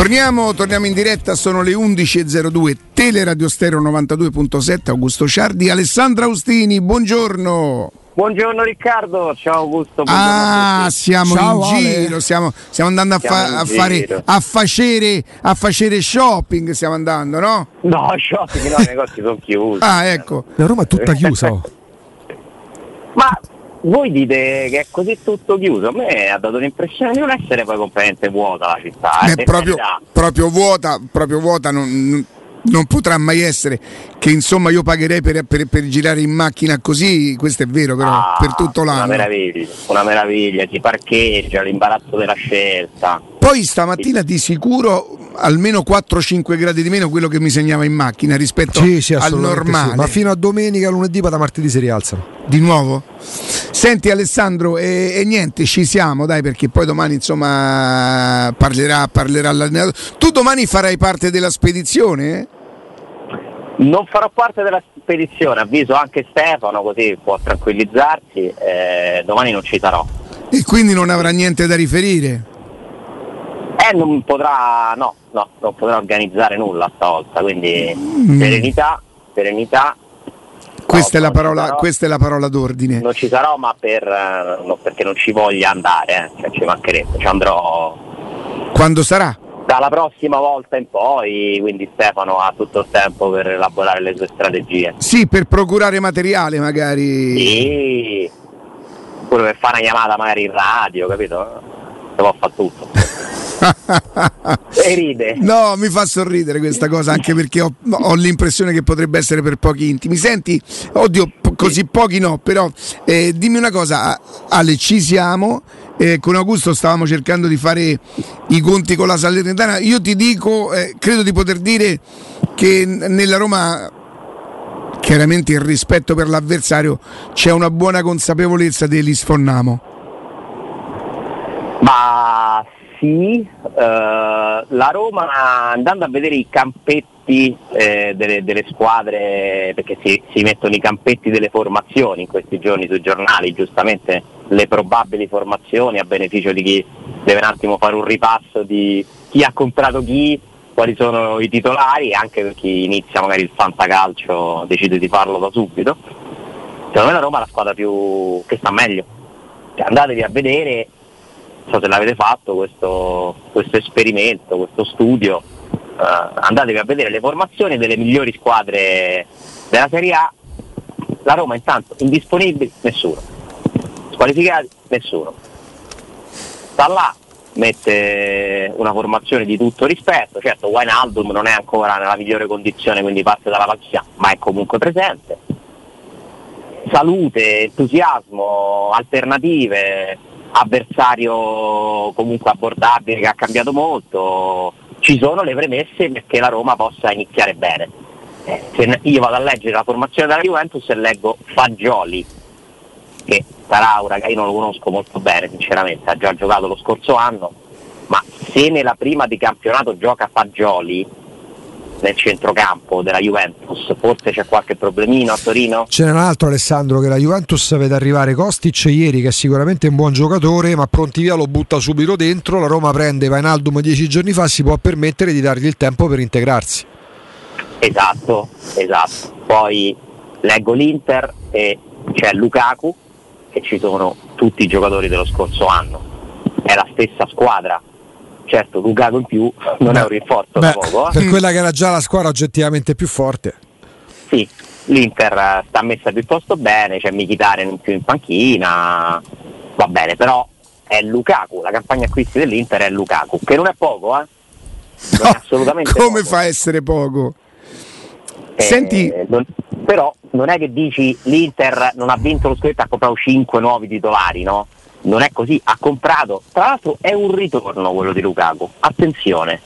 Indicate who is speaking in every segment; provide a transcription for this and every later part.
Speaker 1: Torniamo, torniamo in diretta, sono le 11.02, Teleradio Stereo 92.7, Augusto Ciardi, Alessandra Austini, buongiorno.
Speaker 2: Buongiorno Riccardo, ciao Augusto.
Speaker 1: Ah, siamo ciao, in giro, stiamo, stiamo, andando a, fa, a fare a facere, a facere shopping, stiamo andando, no?
Speaker 2: No, shopping, no, i negozi sono chiusi.
Speaker 1: Ah, ecco.
Speaker 3: La Roma è tutta chiusa.
Speaker 2: Ma voi dite che è così tutto chiuso, a me ha dato l'impressione di non essere poi completamente vuota la città.
Speaker 1: Eh, proprio, proprio, vuota, proprio vuota non, non, potrà mai essere. Che insomma io pagherei per, per, per, girare in macchina così, questo è vero però, ah, per tutto l'anno.
Speaker 2: Una meraviglia, una meraviglia, si parcheggia, l'imbarazzo della scelta.
Speaker 1: Poi stamattina di sicuro almeno 4-5 gradi di meno quello che mi segnava in macchina rispetto sì, sì, al normale. Sì.
Speaker 3: Ma fino a domenica, lunedì, da martedì si rialzano.
Speaker 1: Di nuovo? Senti Alessandro, e, e, niente, ci siamo, dai, perché poi domani insomma parlerà, parlerà l'allenatore. Tu domani farai parte della spedizione?
Speaker 2: Non farò parte della spedizione, avviso anche Stefano, così può tranquillizzarsi, eh, domani non ci sarò.
Speaker 1: E quindi non avrà niente da riferire?
Speaker 2: Eh, non potrà, no, no, non potrà organizzare nulla stavolta, quindi mm. serenità, serenità.
Speaker 1: Questa, no, è parola, questa, è la parola, d'ordine.
Speaker 2: Non ci sarò, ma per, eh, no, perché non ci voglia andare, eh. cioè, ci mancherebbe, ci andrò.
Speaker 1: Quando sarà?
Speaker 2: Dalla prossima volta in poi, quindi Stefano ha tutto il tempo per elaborare le sue strategie.
Speaker 1: Sì, per procurare materiale magari.
Speaker 2: Sì, pure per fare una chiamata magari in radio, capito? Se può fare tutto. e ride.
Speaker 1: No, mi fa sorridere questa cosa anche perché ho, ho, l'impressione che potrebbe essere per pochi intimi. Senti, oddio, così pochi no, però eh, dimmi una cosa, Ale, ci siamo. Eh, con Augusto stavamo cercando di fare i conti con la Salernitana. Io ti dico, eh, credo di poter dire che nella Roma chiaramente il rispetto per l'avversario c'è una buona consapevolezza dell'isfonnamo.
Speaker 2: Ma sì, eh, la Roma andando a vedere i campetti eh, delle, delle, squadre, perché si, si, mettono i campetti delle formazioni in questi giorni sui giornali, giustamente le probabili formazioni a beneficio di chi deve un attimo fare un ripasso di chi ha comprato chi, quali sono i titolari, anche per chi inizia magari il fantacalcio decide di farlo da subito. Secondo me la Roma è la squadra più che sta meglio. Cioè, andatevi a vedere so se l'avete fatto questo, questo esperimento, questo studio, andatevi a vedere le formazioni delle migliori squadre della Serie A, la Roma intanto indisponibili, nessuno, squalificati, nessuno. Sta là, mette una formazione di tutto rispetto, certo Wijnaldum non è ancora nella migliore condizione quindi parte dalla panchina, ma è comunque presente. Salute, entusiasmo, alternative, avversario comunque abbordabile che ha cambiato molto, ci sono le premesse perché la Roma possa iniziare bene. Eh, se io vado a leggere la formazione della Juventus e leggo Fagioli, che sarà un ragazzo, io non lo conosco molto bene sinceramente, ha già giocato lo scorso anno, ma se nella prima di campionato gioca Fagioli, nel centrocampo della Juventus. Forse c'è qualche problemino a Torino?
Speaker 3: Ce n'è un altro Alessandro che la Juventus vede arrivare Kostic ieri che è sicuramente un buon giocatore ma pronti via lo butta subito dentro, la Roma prende Vainaldum dieci giorni fa, si può permettere di dargli il tempo per integrarsi.
Speaker 2: Esatto, esatto. Poi leggo l'Inter e c'è Lukaku e ci sono tutti i giocatori dello scorso anno. È la stessa squadra, certo Lukaku in più non beh, è un rinforzo beh, da poco. Eh.
Speaker 3: Per quella che era già la squadra oggettivamente più forte.
Speaker 2: Sì, l'Inter eh, sta messa piuttosto bene, c'è Michitare in più in panchina, va bene, però è Lukaku, la campagna acquisti dell'Inter è Lukaku, che non è poco, eh?
Speaker 1: Non no, è assolutamente come poco. fa a essere poco?
Speaker 2: Eh, Senti... Non, però non è che dici l'Inter non ha vinto lo scudetto, ha comprato 5 nuovi titolari, no? Non è così, ha comprato, tra l'altro è un ritorno quello di Lukaku, attenzione,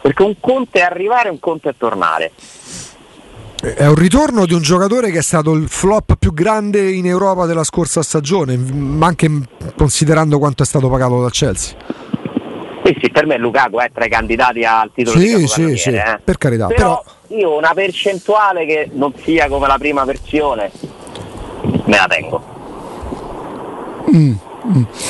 Speaker 2: perché un conto è arrivare e un conto è tornare.
Speaker 3: È un ritorno di un giocatore che è stato il flop più grande in Europa della scorsa stagione, ma anche considerando quanto è stato pagato dal Chelsea.
Speaker 2: Sì, sì, per me Lukaku è tra i candidati al titolo
Speaker 3: sì, di sì, sì, eh. per carità.
Speaker 2: Però, però, io una percentuale che non sia come la prima versione me la tengo.
Speaker 1: Mm.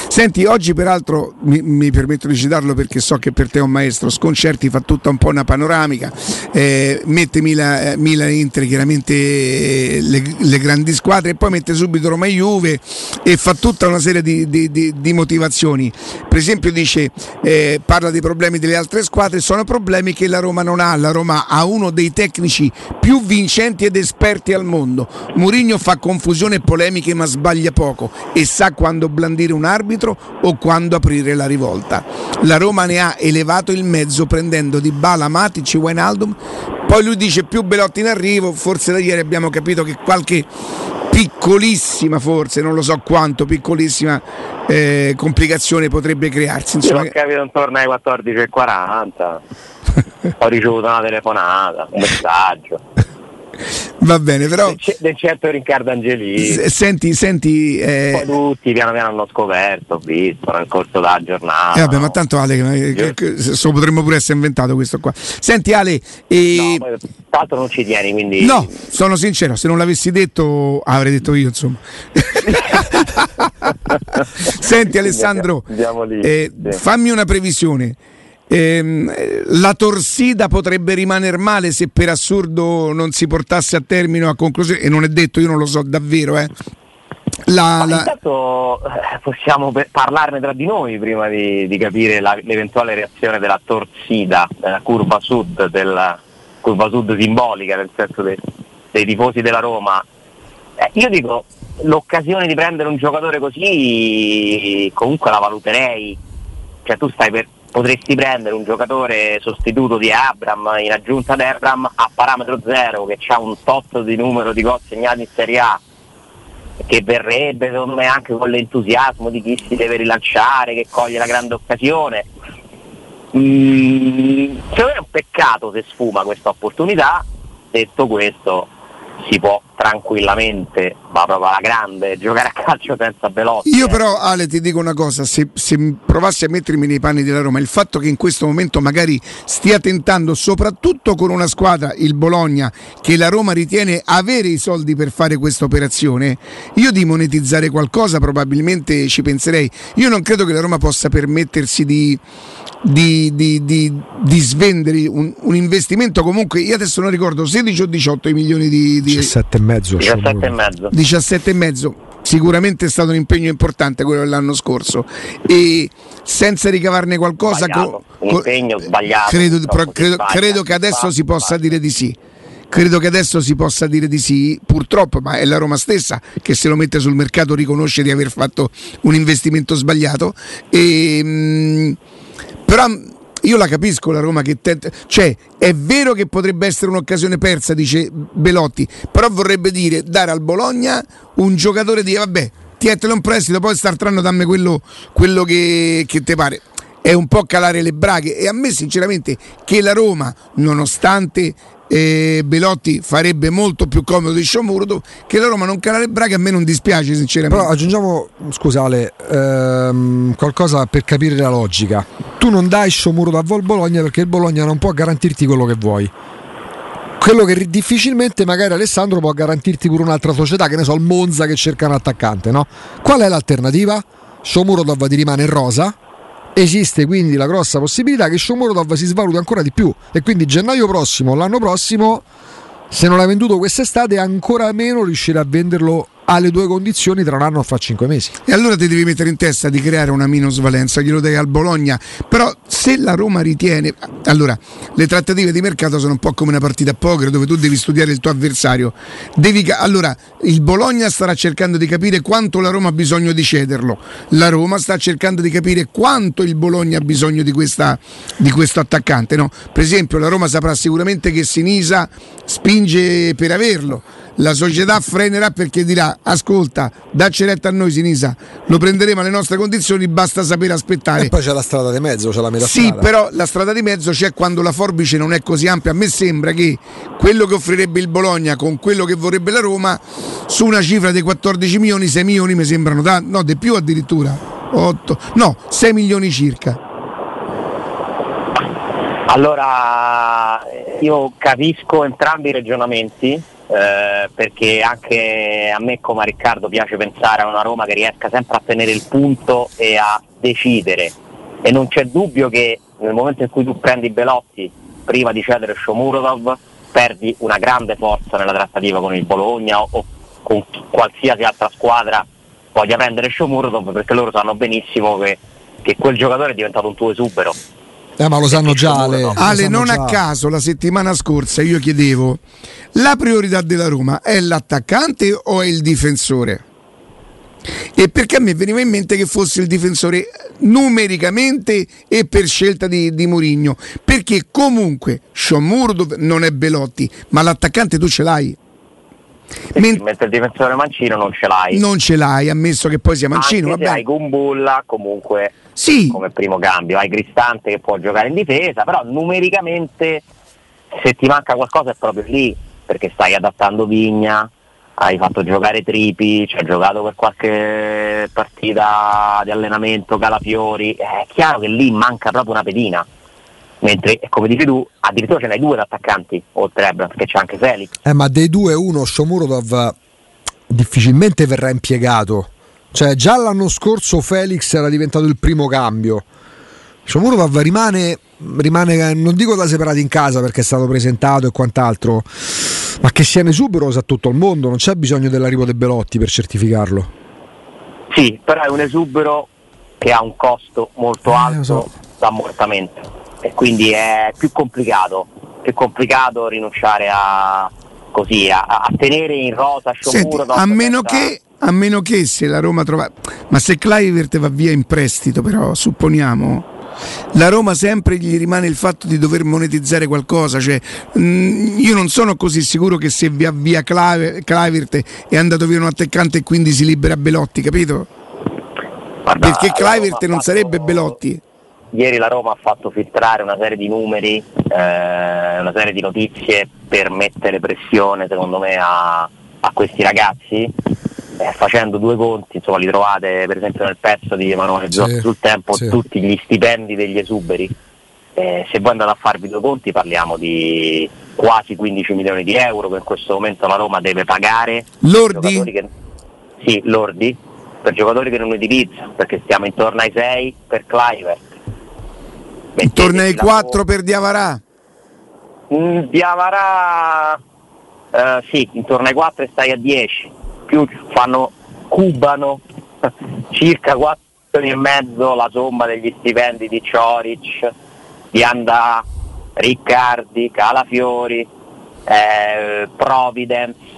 Speaker 1: Senti, oggi peraltro mi, mi, permetto di citarlo perché so che per te è un maestro, Sconcerti fa tutta un po' una panoramica, eh, mette eh, Milan Inter chiaramente eh, le, le, grandi squadre e poi mette subito Roma e Juve e fa tutta una serie di, di, di, di motivazioni. Per esempio dice, eh, parla dei problemi delle altre squadre, sono problemi che la Roma non ha, la Roma ha uno dei tecnici più vincenti ed esperti al mondo. Mourinho fa confusione e polemiche ma sbaglia poco e sa quando blandire un arbitro o quando aprire la rivolta. La Roma ne ha elevato il mezzo prendendo di Bala, Matic e Wijnaldum. Poi lui dice più Belotti in arrivo, forse da ieri abbiamo capito che qualche piccolissima forse, non lo so quanto, piccolissima eh, complicazione potrebbe crearsi.
Speaker 2: Insomma, Io ho capito intorno ai 14.40, ho ricevuto una telefonata, un messaggio.
Speaker 1: Va bene, però.
Speaker 2: Del certo Riccardo Angelini.
Speaker 1: Senti, senti.
Speaker 2: Eh... Tutti piano piano hanno scoperto, ho visto nel corso della giornata.
Speaker 1: Eh vabbè, ma tanto Ale, Io... che, so, potremmo pure essere inventato questo qua. Senti Ale. E...
Speaker 2: No, tanto non ci tieni, quindi.
Speaker 1: No, sono sincero, se non l'avessi detto, avrei detto io, insomma. Senti Alessandro, eh, fammi una previsione. Ehm, la torsida potrebbe rimanere male se per assurdo non si portasse a termine a conclusione, e non è detto, io non lo so davvero. Eh.
Speaker 2: La, la... Intanto eh, possiamo parlarne tra di noi prima di, di capire la, l'eventuale reazione della torsida, della curva sud, della curva sud simbolica, nel senso de, dei tifosi della Roma. Eh, io dico, l'occasione di prendere un giocatore così comunque la valuterei. Cioè tu stai per, potresti prendere un giocatore sostituto di Abram in aggiunta ad Abram a parametro zero che ha un tot di numero di gol segnati in Serie A che verrebbe secondo me anche con l'entusiasmo di chi si deve rilanciare, che coglie la grande occasione. Mm, secondo me è un peccato se sfuma questa opportunità, detto questo si può tranquillamente, ma proprio alla grande, giocare a calcio senza Belotti.
Speaker 1: Io però Ale ti dico una cosa, se, se, provassi a mettermi nei panni della Roma, il fatto che in questo momento magari stia tentando, soprattutto con una squadra, il Bologna, che la Roma ritiene avere i soldi per fare questa operazione, io di monetizzare qualcosa probabilmente ci penserei. Io non credo che la Roma possa permettersi di di, di, di, di svendere un, un, investimento comunque io adesso non ricordo 16 o 18 milioni di, di
Speaker 3: 17 e mezzo
Speaker 2: 17 e mezzo.
Speaker 1: 17 e mezzo. Sicuramente è stato un impegno importante quello dell'anno scorso. E senza ricavarne qualcosa
Speaker 2: sbagliato, un impegno sbagliato.
Speaker 1: credo, credo, credo, credo che adesso si possa dire di sì. Credo che adesso si possa dire di sì, purtroppo, ma è la Roma stessa che se lo mette sul mercato riconosce di aver fatto un investimento sbagliato. E, mh, mm, però io la capisco la Roma che tenta, cioè è vero che potrebbe essere un'occasione persa, dice Belotti, però vorrebbe dire dare al Bologna un giocatore di vabbè, tietelo un prestito, poi startranno dammi quello, quello che, che ti pare. È un po' calare le braghe e a me sinceramente che la Roma, nonostante e Belotti farebbe molto più comodo di Sciomurdo che la Roma non calare Braga a me non dispiace sinceramente.
Speaker 3: Però aggiungiamo scusale ehm, qualcosa per capire la logica. Tu non dai Sciomurdo a Vol Bologna perché il Bologna non può garantirti quello che vuoi. Quello che difficilmente magari Alessandro può garantirti pure un'altra società che ne so il Monza che cerca un attaccante no? qual è l'alternativa? Di rimane in rosa esiste quindi la grossa possibilità che Shomurodov si svaluti ancora di più. E quindi gennaio prossimo, l'anno prossimo, se non l'hai venduto quest'estate, ancora meno riuscirà a venderlo alle due condizioni tra un anno e fra cinque mesi.
Speaker 1: E allora ti devi mettere in testa di creare una minusvalenza, glielo dai al Bologna, però se la Roma ritiene, allora le trattative di mercato sono un po' come una partita a poker dove tu devi studiare il tuo avversario, devi, allora il Bologna starà cercando di capire quanto la Roma ha bisogno di cederlo, la Roma sta cercando di capire quanto il Bologna ha bisogno di, questa, di questo attaccante, no? per esempio la Roma saprà sicuramente che Sinisa spinge per averlo la società frenerà perché dirà ascolta dacci retta a noi Sinisa lo prenderemo alle nostre condizioni basta sapere aspettare.
Speaker 3: E poi c'è la strada di mezzo c'è la metà
Speaker 1: sì
Speaker 3: strada.
Speaker 1: però la strada di mezzo c'è quando la forbice non è così ampia. A me sembra che quello che offrirebbe il Bologna con quello che vorrebbe la Roma su una cifra di 14 milioni 6 milioni mi sembrano da, no di più addirittura. 8 no 6 milioni circa.
Speaker 2: Allora io capisco entrambi i ragionamenti eh, perché anche a me come a Riccardo piace pensare a una Roma che riesca sempre a tenere il punto e a decidere. E non c'è dubbio che nel momento in cui tu prendi Belotti prima di cedere Shomurodov perdi una grande forza nella trattativa con il Bologna o, o con qualsiasi altra squadra voglia prendere Shomurodov perché loro sanno benissimo che, che quel giocatore è diventato un tuo esubero
Speaker 3: eh, ma lo sanno già Ale.
Speaker 1: Ale, non già. a caso la settimana scorsa io chiedevo la priorità della Roma è l'attaccante o è il difensore? E perché a me veniva in mente che fosse il difensore numericamente e per scelta di, di Murigno. Perché comunque Sciomurdo non è Belotti, ma l'attaccante tu ce l'hai.
Speaker 2: Sì, Men- mentre il difensore Mancino non ce l'hai.
Speaker 1: Non ce l'hai, ammesso che poi sia Mancino.
Speaker 2: Anche se hai Gumbulla comunque
Speaker 1: sì.
Speaker 2: come primo cambio, hai Cristante che può giocare in difesa, però numericamente se ti manca qualcosa è proprio lì, perché stai adattando Vigna, hai fatto giocare Tripi, ci hai giocato per qualche partita di allenamento Calafiori, è chiaro che lì manca proprio una pedina. Mentre come dici tu addirittura ce n'hai due attaccanti oltre a Ebra perché c'è anche Felix.
Speaker 3: Eh, ma dei due uno Shomurodov difficilmente verrà impiegato cioè già l'anno scorso Felix era diventato il primo cambio. Shomurodov rimane, rimane non dico da separati in casa perché è stato presentato e quant'altro ma che sia in esubero sa tutto il mondo non c'è bisogno dell'arrivo dei Belotti per certificarlo.
Speaker 2: Sì però è un esubero che ha un costo molto eh, alto so. d'ammortamento. E quindi è più complicato, più complicato rinunciare a, così, a, a tenere in rosa
Speaker 1: Senti, a meno che a meno che se la Roma trova ma se Clivert va via in prestito però supponiamo la Roma sempre gli rimane il fatto di dover monetizzare qualcosa cioè, mh, mm, io non sono così sicuro che se via via Clivert è andato via un attaccante e quindi si libera Belotti capito? Guarda, perché Clivert non sarebbe Belotti
Speaker 2: Ieri la Roma ha fatto filtrare una serie di numeri, eh, una serie di notizie per mettere pressione secondo me a, a questi ragazzi, eh, facendo due conti, insomma li trovate per esempio nel pezzo di Emanuele sì, sul tempo, sì. tutti gli stipendi degli esuberi. Eh, se voi andate a farvi due conti parliamo di quasi 15 milioni di euro che in questo momento la Roma deve pagare.
Speaker 1: Lordi?
Speaker 2: Che, sì, lordi, per giocatori che non utilizza, perché stiamo intorno ai 6 per Cliver
Speaker 1: Intorno ai 4 per Diavarà?
Speaker 2: Mm, Diavarà eh, sì, intorno ai 4 e stai a 10. Più fanno, cubano circa 4 e mezzo la somma degli stipendi di Cioric, di Anda, Riccardi, Calafiori, eh, Providence.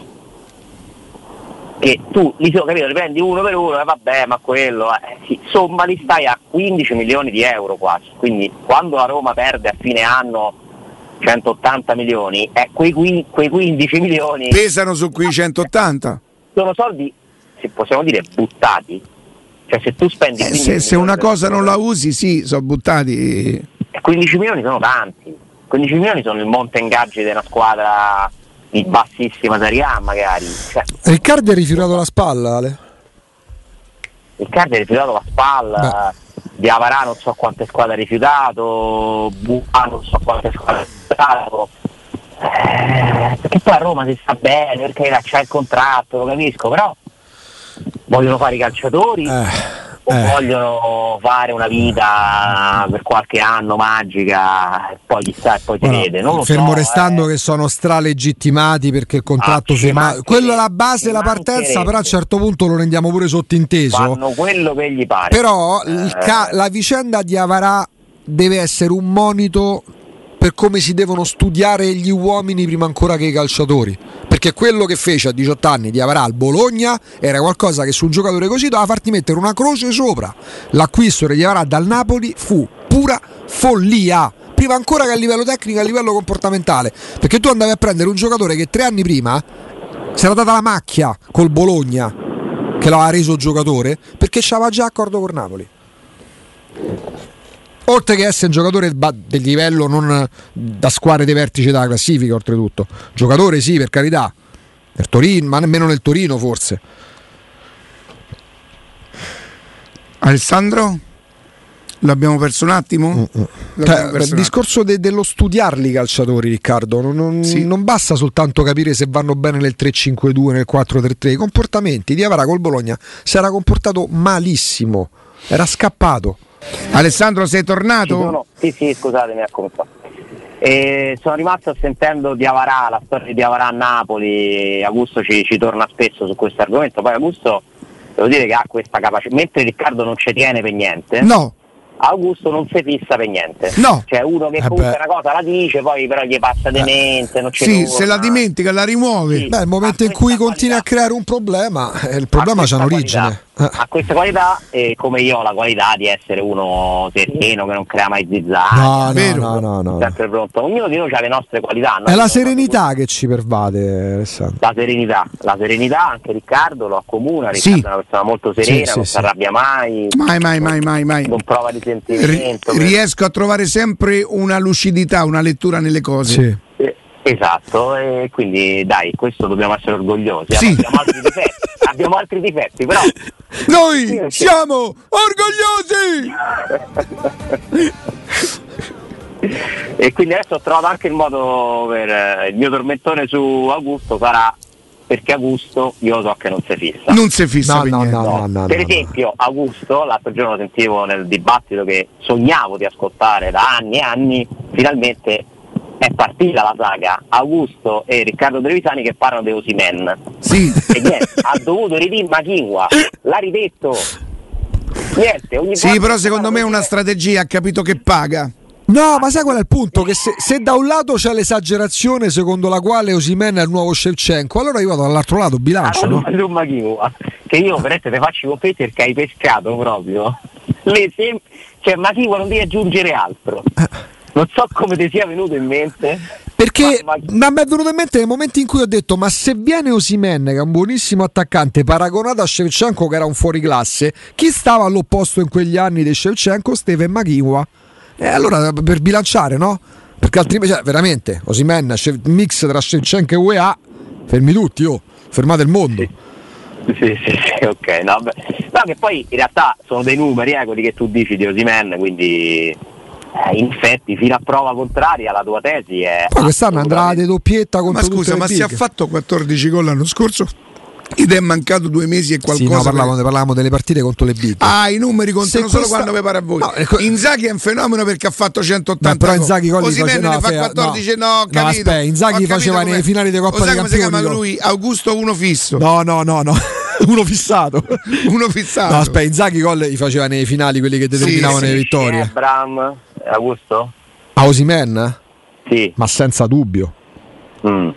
Speaker 2: Che tu li, capito, li prendi uno per uno e vabbè ma quello eh, sì, insomma li stai a 15 milioni di euro quasi. Quindi quando la Roma perde a fine anno 180 milioni eh, quei, quei 15 milioni
Speaker 1: pesano su quei 180
Speaker 2: sono soldi se possiamo dire buttati cioè se tu spendi
Speaker 1: eh, se, se, una cosa non la usi sì sono buttati
Speaker 2: 15 eh, milioni sono tanti 15 milioni sono il monte ingaggi di una squadra di bassissima Serie A magari. Cioè,
Speaker 3: Riccardi ha rifiutato la spalla, Ale.
Speaker 2: Riccardi ha rifiutato la spalla, Beh. Di Avarà non so quante squadre ha rifiutato, Buffà non so quante squadre ha rifiutato. Eh, perché poi a Roma si sta bene, perché c'è il contratto, lo capisco, però vogliono fare i calciatori. Eh o eh. vogliono fare una vita per qualche anno magica e poi chissà e poi si bueno, vede. Non
Speaker 3: fermo
Speaker 2: so,
Speaker 3: restando
Speaker 2: eh.
Speaker 3: che sono stralegittimati perché il contratto ah, firmato. Quello è la base della partenza, però a un certo punto lo rendiamo pure sottinteso.
Speaker 2: Fanno quello che gli pare.
Speaker 3: Però eh. ca- la vicenda di Avarà deve essere un monito per come si devono studiare gli uomini prima ancora che i calciatori. Perché quello che fece a 18 anni di Avarà al Bologna era qualcosa che su un giocatore così doveva farti mettere una croce sopra. L'acquisto di Avarà dal Napoli fu pura follia. Prima ancora che a livello tecnico, a livello comportamentale. Perché tu andavi a prendere un giocatore che tre anni prima si era data la macchia col Bologna, che l'aveva reso giocatore, perché c'aveva già accordo con Napoli oltre che essere un giocatore del livello non da squadre di vertice della classifica, oltretutto. Giocatore sì, per carità, nel Torino, ma nemmeno nel Torino forse.
Speaker 1: Alessandro? L'abbiamo perso un attimo?
Speaker 3: Mm-hmm. Cioè, il discorso de- dello studiarli i calciatori, Riccardo, non, non, sì. non, basta soltanto capire se vanno bene nel 3-5-2, nel 4-3-3. I comportamenti di Avara col Bologna si era comportato malissimo, era scappato.
Speaker 1: Alessandro, sei tornato?
Speaker 2: Sì, no, sì, sì, scusatemi, eccomi qua. E sono rimasto sentendo di Avarà, la storia di Avarà a Napoli, Augusto ci, ci torna spesso su questo argomento, poi Augusto devo dire che ha questa capacità, mentre Riccardo non ci tiene per niente.
Speaker 1: No.
Speaker 2: Augusto non si fissa per niente.
Speaker 1: No.
Speaker 2: Cioè uno che eh comunque una cosa la dice, poi però gli passa di mente, non
Speaker 1: Sì, torna. se la dimentica, la rimuove.
Speaker 3: Sì. Beh, il momento in cui continui a creare un problema, eh, il problema c'ha un'origine.
Speaker 2: Ha questa qualità e come io ho la qualità di essere uno sereno che non crea mai zizzare.
Speaker 3: No, no, no, no,
Speaker 2: Sempre pronto. Ognuno di noi ha le nostre qualità.
Speaker 3: È la serenità che ci pervade, Alessandro.
Speaker 2: La serenità, la serenità, anche Riccardo lo accomuna, Riccardo sì. è una persona molto serena, sì, non sì, si arrabbia mai.
Speaker 1: Mai, mai, mai, mai, mai.
Speaker 2: Non prova di sentimento.
Speaker 1: R- riesco a trovare sempre una lucidità, una lettura nelle cose.
Speaker 2: Esatto, e quindi dai, questo dobbiamo essere orgogliosi.
Speaker 1: Sì.
Speaker 2: Abbiamo altri difetti, abbiamo altri difetti, però.
Speaker 1: Noi siamo orgogliosi!
Speaker 2: e quindi adesso ho trovato anche il modo per eh, il mio tormentone su Augusto sarà perché Augusto io so che non si fissa.
Speaker 1: Non si fissa
Speaker 3: no, per, no, no, no,
Speaker 2: per esempio Augusto, l'altro giorno sentivo nel dibattito che sognavo di ascoltare da anni e anni, finalmente è partita la saga Augusto e Riccardo Trevisani che parlano di Osimen
Speaker 1: sì.
Speaker 2: e niente, ha dovuto ridire Machingua l'ha ridetto niente ogni
Speaker 1: sì però secondo me è una strategia ha capito che paga
Speaker 3: No, ma sai qual è il punto? Che se, se, da un lato c'è l'esagerazione secondo la quale Osimen è il nuovo Shevchenko, allora io vado dall'altro lato, bilancio.
Speaker 2: Allora, no? Machingua, che io veramente te faccio i perché hai pescato proprio. Le sem- cioè Machingua non devi aggiungere altro. Eh non so come ti sia venuto in mente.
Speaker 3: Perché ma, ma... mi è venuto in mente nel momento in cui ho detto: Ma se viene Osimen, che è un buonissimo attaccante, paragonato a Shevchenko, che era un fuoriclasse, chi stava all'opposto in quegli anni di Shevchenko? Steven Maghiwa. E allora per bilanciare, no? Perché altrimenti, cioè, veramente, Osimen, mix tra Shevchenko e UEA, fermi tutti, oh, fermate il mondo.
Speaker 2: Sì. Sì, sì, sì, ok. No, no, che poi in realtà sono dei numeri, eh, quelli che tu dici di Osimen, quindi eh, in effetti fino a prova contraria la tua tesi è
Speaker 3: poi quest'anno andrà di doppietta contro
Speaker 1: ma scusa ma
Speaker 3: si
Speaker 1: è fatto 14 gol l'anno scorso ed è mancato due mesi e qualcosa.
Speaker 3: Sì, no, parlavamo, per... parlavamo, delle partite contro le big.
Speaker 1: Ah, i numeri contano questa... solo quando vi pare a voi. No, ecco... Inzaghi è un fenomeno perché ha fatto 180
Speaker 3: Beh, però Inzaghi gol
Speaker 1: Così face... no, ne fa 14, no, no, capito. No, aspetta,
Speaker 3: Inzaghi faceva nei finali dei Coppa dei Campioni. come si chiama
Speaker 1: lui? Augusto uno fisso.
Speaker 3: No, no, no, no. uno fissato.
Speaker 1: uno fissato.
Speaker 3: No, aspetta, Inzaghi gol li faceva nei finali, quelli che determinavano sì, le vittorie.
Speaker 2: Abram, Augusto?
Speaker 3: A Osimen?
Speaker 2: Sì.
Speaker 3: Ma senza dubbio.
Speaker 2: Mm.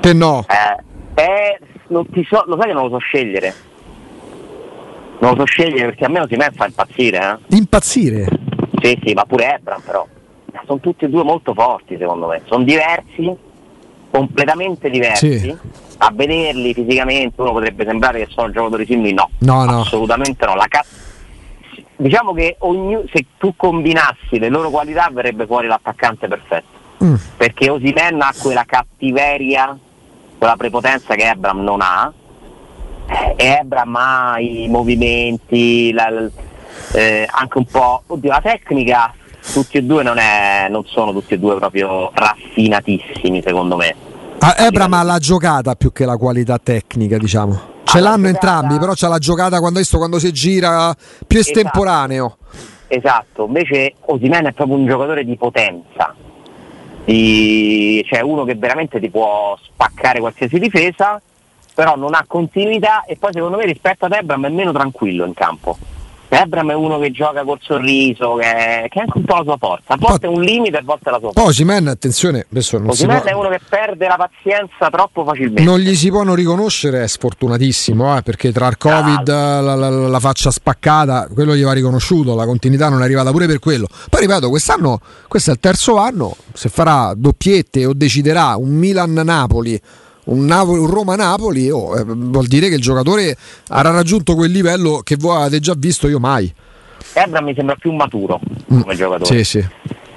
Speaker 3: Te no?
Speaker 2: Eh, eh, non ti so, lo sai che non lo so scegliere. Non lo so scegliere perché a me Osimen fa impazzire. Eh?
Speaker 3: Impazzire?
Speaker 2: Sì, sì, ma pure Ebram però. Sono tutti e due molto forti secondo me. Sono diversi, completamente diversi. Sì. A vederli fisicamente uno potrebbe sembrare che sono giocatori simili, no.
Speaker 3: No, no.
Speaker 2: Assolutamente no. La cazzo diciamo che ogni, se tu combinassi le loro qualità verrebbe fuori l'attaccante perfetto. Mm. Perché Osimen ha quella cattiveria, quella prepotenza che Ebram non ha. E Ebram ha i movimenti, la, eh, anche un po'. Oddio, la tecnica, tutti e due non, è, non sono tutti e due proprio raffinatissimi, secondo me.
Speaker 3: Ah, Ebram ha la giocata più che la qualità tecnica, diciamo. Ce l'hanno entrambi, però c'ha la giocata quando, visto, quando si gira più esatto. estemporaneo.
Speaker 2: Esatto, invece Osimen è proprio un giocatore di potenza, di... cioè uno che veramente ti può spaccare qualsiasi difesa, però non ha continuità e poi secondo me rispetto ad Ebram è meno tranquillo in campo. Ebram è uno che gioca col sorriso, che è, che è, anche un po' la sua forza. A volte è un limite, a volte è la sua forza.
Speaker 3: Osimen, attenzione, adesso non
Speaker 2: Osimen
Speaker 3: può...
Speaker 2: è uno che perde la pazienza troppo facilmente.
Speaker 3: Non gli si può non riconoscere, è sfortunatissimo, eh, perché tra il Covid, la, la, la, faccia spaccata, quello gli va riconosciuto, la continuità non è arrivata pure per quello. Poi ripeto, quest'anno, questo è il terzo anno, se farà doppiette o deciderà un Milan-Napoli un, un Roma-Napoli oh, eh, vuol dire che il giocatore avrà raggiunto quel livello che voi avete già visto io mai.
Speaker 2: Ebra mi sembra più maturo come mm. giocatore.
Speaker 3: Sì, sì.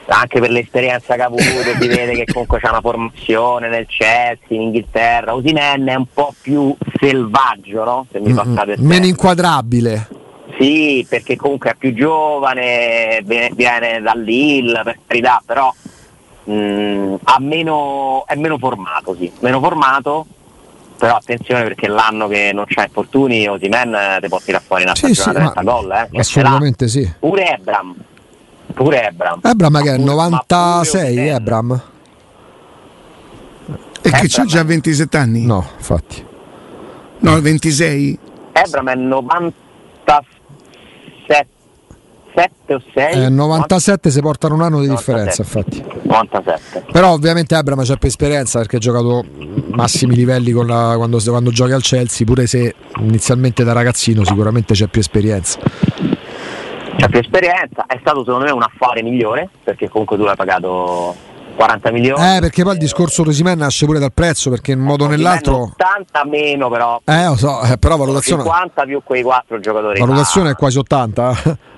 Speaker 2: Anche per l'esperienza che ha avuto, si vede che comunque c'è una formazione nel Chelsea, in Inghilterra. Osimen è un po' più selvaggio, no? Se mi
Speaker 3: mm, Meno inquadrabile.
Speaker 2: Sì, Sì, perché comunque è più giovane, viene, viene dall'Ill, per carità, però mh, mm, meno, è meno formato, sì, meno formato, però attenzione perché l'anno che non c'è infortuni Osimen ti può tirare fuori una
Speaker 3: sì,
Speaker 2: stagione
Speaker 3: sì,
Speaker 2: 30 gol, eh,
Speaker 3: assolutamente sì.
Speaker 2: Pure Ebram, pure Ebram.
Speaker 3: Ebram che è 96, Ebram.
Speaker 1: E che c'ha già 27 anni?
Speaker 3: No, infatti.
Speaker 1: No, 26?
Speaker 2: Ebram è 97 7 o 6
Speaker 3: eh, 97 si portano un anno di 97. differenza infatti.
Speaker 2: 97
Speaker 3: però ovviamente Abram c'ha più esperienza perché ha giocato massimi livelli la, quando, quando gioca al Chelsea pure se inizialmente da ragazzino sicuramente c'è più esperienza.
Speaker 2: C'è più esperienza è stato secondo me un affare migliore perché comunque tu l'hai pagato 40 milioni.
Speaker 3: Eh perché poi il discorso Rosimen nasce pure dal prezzo perché in modo o nell'altro
Speaker 2: 80 meno però.
Speaker 3: Eh lo so eh, però valutazione
Speaker 2: 50 più quei 4 giocatori.
Speaker 3: Valutazione è quasi 80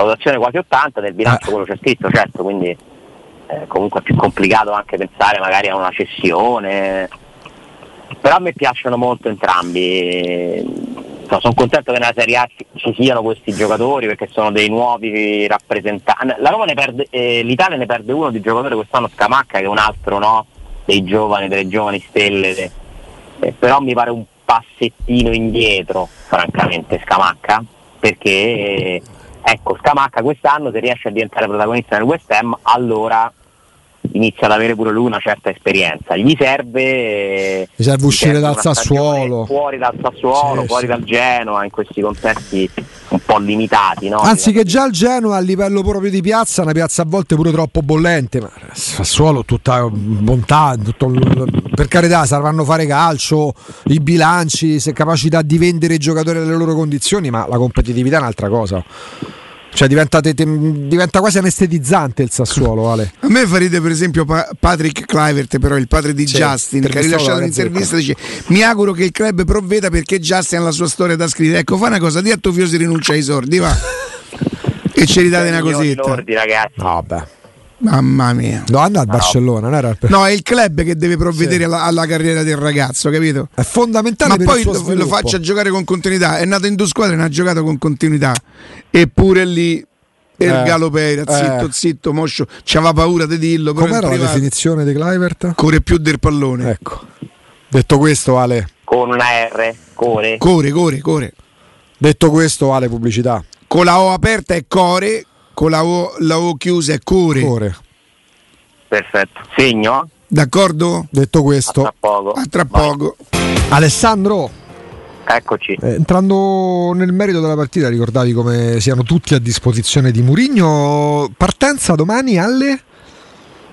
Speaker 2: valutazione quasi 80, nel bilancio eh. quello c'è scritto, certo, quindi eh, comunque è più complicato anche pensare magari a una cessione. Però a me piacciono molto entrambi. sono contento che nella Serie A ci siano questi giocatori perché sono dei nuovi rappresentanti. Ne perde, eh, L'Italia ne perde uno di giocatore quest'anno Scamacca che è un altro no? dei giovani, delle giovani stelle. De... Eh, però mi pare un passettino indietro, francamente, Scamacca, perché Ecco, Scamacca quest'anno se riesce a diventare protagonista nel West Ham, allora inizia ad avere pure lui una certa esperienza. Gli serve,
Speaker 3: gli serve uscire serve dal Sassuolo,
Speaker 2: fuori dal Sassuolo, sì, fuori sì. dal Genoa, in questi contesti un po' limitati. No?
Speaker 3: Anzi, che già il Genoa a livello proprio di piazza, una piazza a volte pure troppo bollente, ma Sassuolo tutta bontà, tutto, per carità, sapranno fare calcio, i bilanci, se capacità di vendere i giocatori alle loro condizioni, ma la competitività è un'altra cosa. Cioè diventa, diventa, quasi anestetizzante il Sassuolo, Ale.
Speaker 1: A me fa ridere per esempio Patrick Clivert, però il padre di sì, Justin, che ha rilasciato un'intervista dice mi auguro che il club provveda perché Justin ha la sua storia da scrivere. Ecco, fa una cosa, di a tuo figlio si rinuncia ai sordi, va. e ci ridate una cosetta.
Speaker 2: Lordi, ragazzi.
Speaker 3: No, beh.
Speaker 1: Mamma mia.
Speaker 3: No, andò al Barcellona, non era il...
Speaker 1: No, è il club che deve provvedere sì. alla, alla, carriera del ragazzo, capito?
Speaker 3: È fondamentale.
Speaker 1: Ma poi lo, lo, faccia giocare con continuità. È nato in due squadre e non ha giocato con continuità. Eppure lì. Ergalo eh, Peira, zitto, eh. zitto, Moscio, c'aveva paura di dirlo.
Speaker 3: Com'era la definizione di Clivert?
Speaker 1: Corre più del pallone.
Speaker 3: Ecco. Detto questo, Ale.
Speaker 2: Con una R, core.
Speaker 1: Core, core, core.
Speaker 3: Detto questo, Ale, pubblicità.
Speaker 1: Con la O aperta è core, con la O, la o chiusa è cuore.
Speaker 3: cuore.
Speaker 2: Perfetto. Segno?
Speaker 1: D'accordo?
Speaker 3: Detto questo.
Speaker 2: A tra poco.
Speaker 1: A tra poco.
Speaker 3: Alessandro.
Speaker 2: Eccoci.
Speaker 3: Eh, entrando nel merito della partita, ricordavi come siano tutti a disposizione di Murigno. Partenza domani alle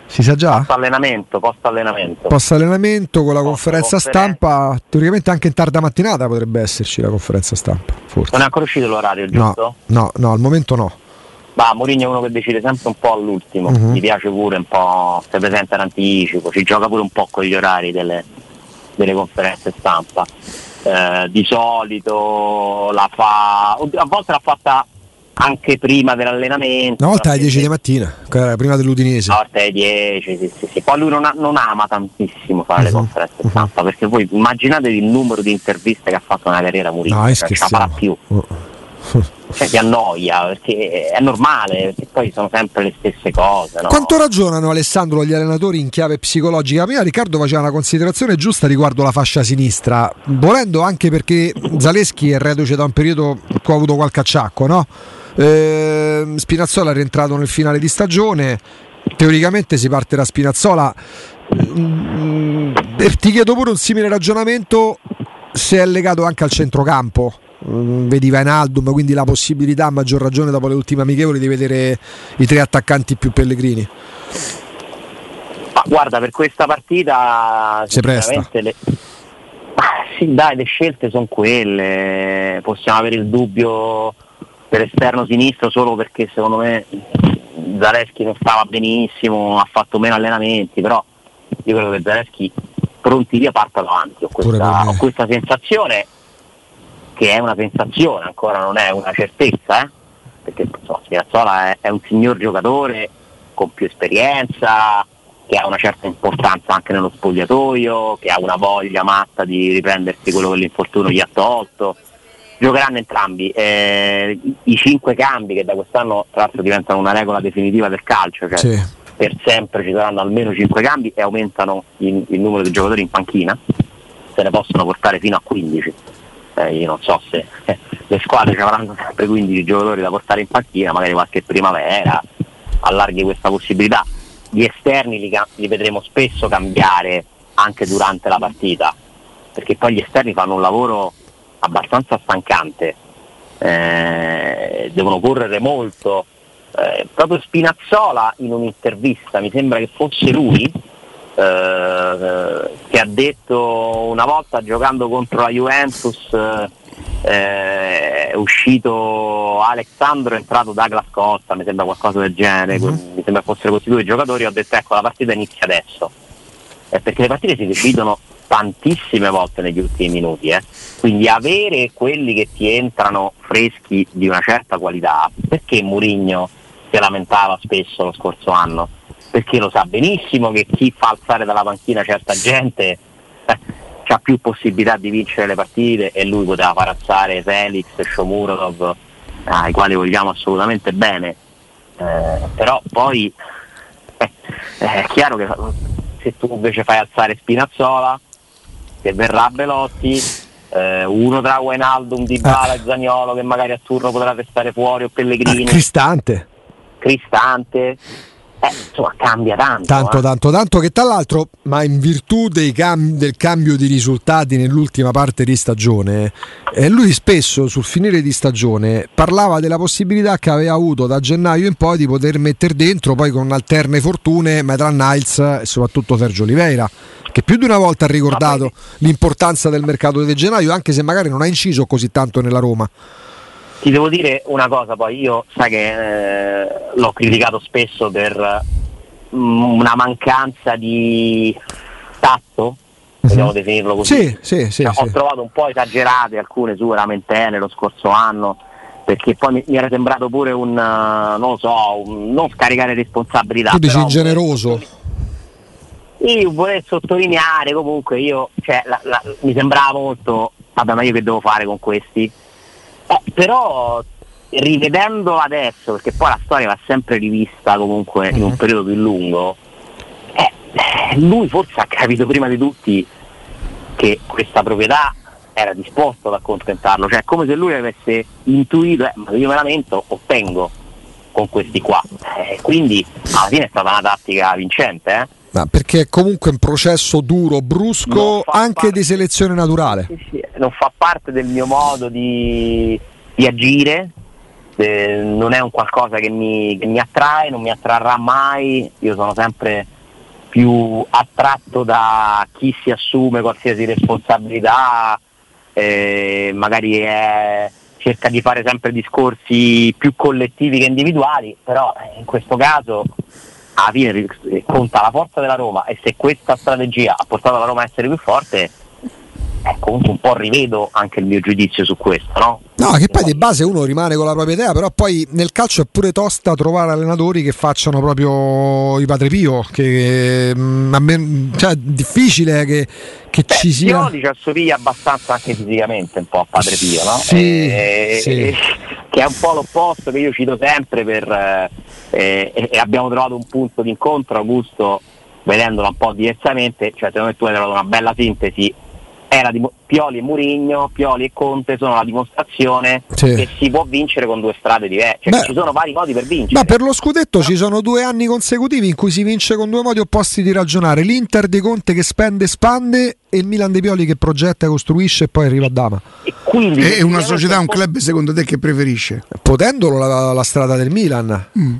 Speaker 3: si sa già?
Speaker 2: Post allenamento, post allenamento.
Speaker 3: Post allenamento con la post conferenza conferenza. stampa, teoricamente anche in tarda mattinata potrebbe esserci la conferenza stampa, forse.
Speaker 2: Non è ancora uscito l'orario, giusto?
Speaker 3: No, no, no al momento no.
Speaker 2: Ma Mourinho è uno che decide sempre un po' all'ultimo, uh-huh. mi piace pure un po', si presenta in anticipo, ci gioca pure un po' con gli orari delle, delle conferenze stampa. Eh, di solito la fa, a volte l'ha fatta anche prima dell'allenamento.
Speaker 3: Una volta alle 10 di mattina, prima dell'Udinese.
Speaker 2: Una volta alle 10, sì, sì, sì. Poi lui non, ha, non, ama tantissimo fare uh-huh. le mhm. conferenze uh-huh. stampa, perché voi immaginatevi il numero di interviste che ha fatto nella carriera Mourinho,
Speaker 3: no,
Speaker 2: cioè, ce la farà più. Uh cioè, ti annoia perché è normale, perché poi sono sempre le stesse cose. No?
Speaker 3: Quanto ragionano Alessandro gli allenatori in chiave psicologica? Prima Riccardo faceva una considerazione giusta riguardo la fascia sinistra, volendo anche perché Zaleschi è reduce da un periodo in cui ha avuto qualche acciacco, no? Eh, Spinazzola è rientrato nel finale di stagione, teoricamente si parte da Spinazzola. Mm, ti chiedo pure un simile ragionamento se è legato anche al centrocampo Mm, vedi Vainaldum, quindi la possibilità a maggior ragione dopo le ultime amichevoli di vedere i tre attaccanti più pellegrini.
Speaker 2: Ma guarda, per questa partita
Speaker 3: si presta.
Speaker 2: Le... sì, dai, le scelte sono quelle. Possiamo avere il dubbio per esterno sinistro solo perché secondo me Zareschi non stava benissimo, ha fatto meno allenamenti, però io credo che Zareschi pronti via parta davanti. Ho questa, ho questa sensazione che è una sensazione, ancora non è una certezza, eh? perché so, Spinazzola è, è, un signor giocatore con più esperienza, che ha una certa importanza anche nello spogliatoio, che ha una voglia matta di riprendersi quello che l'infortunio gli ha tolto. giocheranno entrambi. Eh, I cinque cambi che da quest'anno tra l'altro diventano una regola definitiva del calcio, cioè sì. per sempre ci saranno almeno cinque cambi e aumentano il, il, numero di giocatori in panchina, se ne possono portare fino a 15. Eh, io non so se eh, le squadre avranno sempre 15 giocatori da portare in panchina, magari qualche primavera allarghi questa possibilità. Gli esterni li, li vedremo spesso cambiare anche durante la partita, perché poi gli esterni fanno un lavoro abbastanza stancante, eh, devono correre molto. Eh, proprio Spinazzola in un'intervista, mi sembra che fosse lui, eh, che ha detto una volta giocando contro la Juventus eh, è uscito Alexandro, è entrato Douglas Costa, mi sembra qualcosa del genere, uh-huh. mi sembra fossero questi due giocatori, ho detto ecco la partita inizia adesso, eh, perché le partite si decidono tantissime volte negli ultimi minuti, eh. quindi avere quelli che ti entrano freschi di una certa qualità, perché Murigno si lamentava spesso lo scorso anno? Perché lo sa benissimo che chi fa alzare dalla panchina certa gente eh, ha più possibilità di vincere le partite e lui poteva far alzare Felix, Shomurodov, ai quali vogliamo assolutamente bene, eh, però poi eh, è chiaro che se tu invece fai alzare Spinazzola che verrà Belotti, eh, uno tra Wijnaldum, Di Bala e Zagnolo che magari a turno potrà restare fuori o Pellegrini.
Speaker 3: Ah, Cristante.
Speaker 2: Cristante. Eh, insomma, cambia tanto.
Speaker 3: Tanto,
Speaker 2: eh.
Speaker 3: tanto, tanto che tra l'altro, ma in virtù cam- del cambio di risultati nell'ultima parte di stagione, eh, lui spesso sul finire di stagione parlava della possibilità che aveva avuto da gennaio in poi di poter mettere dentro, poi con alterne fortune, Metran Niles e soprattutto Sergio Oliveira che più di una volta ha ricordato l'importanza del mercato di gennaio, anche se magari non ha inciso così tanto nella Roma.
Speaker 2: Ti devo dire una cosa, poi io sai che eh, l'ho criticato spesso per mm, una mancanza di tatto, vogliamo uh-huh. definirlo così.
Speaker 3: Sì, sì, sì,
Speaker 2: cioè, ho trovato un po' esagerate alcune sue lamentele lo scorso anno perché poi mi, mi, era sembrato pure un, uh, non lo so, un, non scaricare responsabilità.
Speaker 3: Tu dici ingeneroso?
Speaker 2: Io vorrei sottolineare comunque, io, cioè, la, la, mi sembrava molto, vabbè ma io che devo fare con questi? Eh, però rivedendo adesso, perché poi la storia va sempre rivista comunque in un mhm. periodo più lungo, eh, lui forse ha capito prima di tutti che questa proprietà era disposto ad accontentarlo, cioè è come se lui avesse intuito, eh, ma io me lamento, ottengo con questi qua. Eh, quindi alla fine è stata una tattica vincente. Eh?
Speaker 3: Ma perché è comunque un processo duro, brusco, anche parte, di selezione naturale.
Speaker 2: Sì, sì, non fa parte del mio modo di, di agire, eh, non è un qualcosa che mi, che mi, attrae, non mi attrarrà mai, io sono sempre più attratto da chi si assume qualsiasi responsabilità, eh, magari è, cerca di fare sempre discorsi più collettivi che individuali, però in questo caso alla fine conta la forza della Roma e se questa strategia ha portato la Roma a essere più forte, eh, comunque un po' rivedo anche il mio giudizio su questo, no?
Speaker 3: No, che poi di base uno rimane con la propria idea, però poi nel calcio è pure tosta trovare allenatori che facciano proprio i padre Pio, che mm, a me cioè, è difficile che, che
Speaker 2: Beh,
Speaker 3: ci sia...
Speaker 2: Pioli ci assomiglia abbastanza anche fisicamente un po' a padre Pio, no?
Speaker 3: Sì, e, sì.
Speaker 2: che è un po' l'opposto che io cito sempre per, eh, e, e abbiamo trovato un punto di incontro, Augusto, vedendolo un po' diversamente, cioè secondo me tu hai trovato una bella sintesi era di Pioli e Murigno, Pioli e Conte sono la dimostrazione sì. che si può vincere con due strade diverse, cioè ci sono vari modi per vincere.
Speaker 3: Ma per lo scudetto ci sono due anni consecutivi in cui si vince con due modi opposti di ragionare, l'Inter di Conte che spende e spande e il Milan di Pioli che progetta, costruisce e poi arriva a Dama.
Speaker 1: E quindi è una società, un club secondo te che preferisce?
Speaker 3: Potendolo la, la strada del Milan. Mm.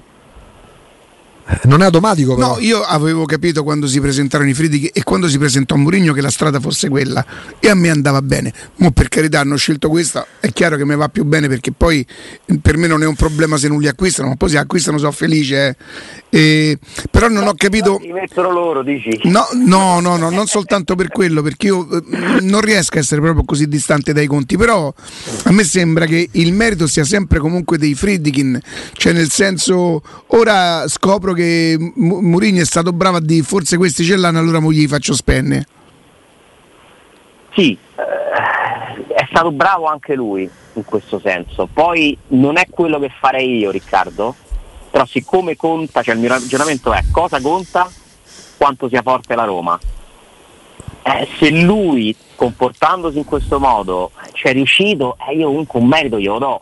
Speaker 3: Non è automatico però.
Speaker 1: No, io avevo capito quando si presentarono i Friedrich e quando si presentò Mourinho che la strada fosse quella e a me andava bene. Mo per carità hanno scelto questa, è chiaro che mi va più bene perché poi per me non è un problema se non li acquistano, ma poi se acquistano sono felice. Eh. E, però non ho capito...
Speaker 2: Li mettono loro, dici?
Speaker 1: No, no, no, no, non soltanto per quello, perché io eh, non riesco a essere proprio così distante dai conti, però a me sembra che il merito sia sempre comunque dei Friedkin, cioè nel senso ora scopro che Mourinho è stato bravo a dire forse questi ce l'hanno allora mo gli faccio spenne
Speaker 2: sì eh, è stato bravo anche lui in questo senso. Poi non è quello che farei io, Riccardo, però siccome conta, cioè il mio ragionamento è cosa conta quanto sia forte la Roma. Eh, se lui comportandosi in questo modo ci è riuscito, eh, io comunque un merito glielo do.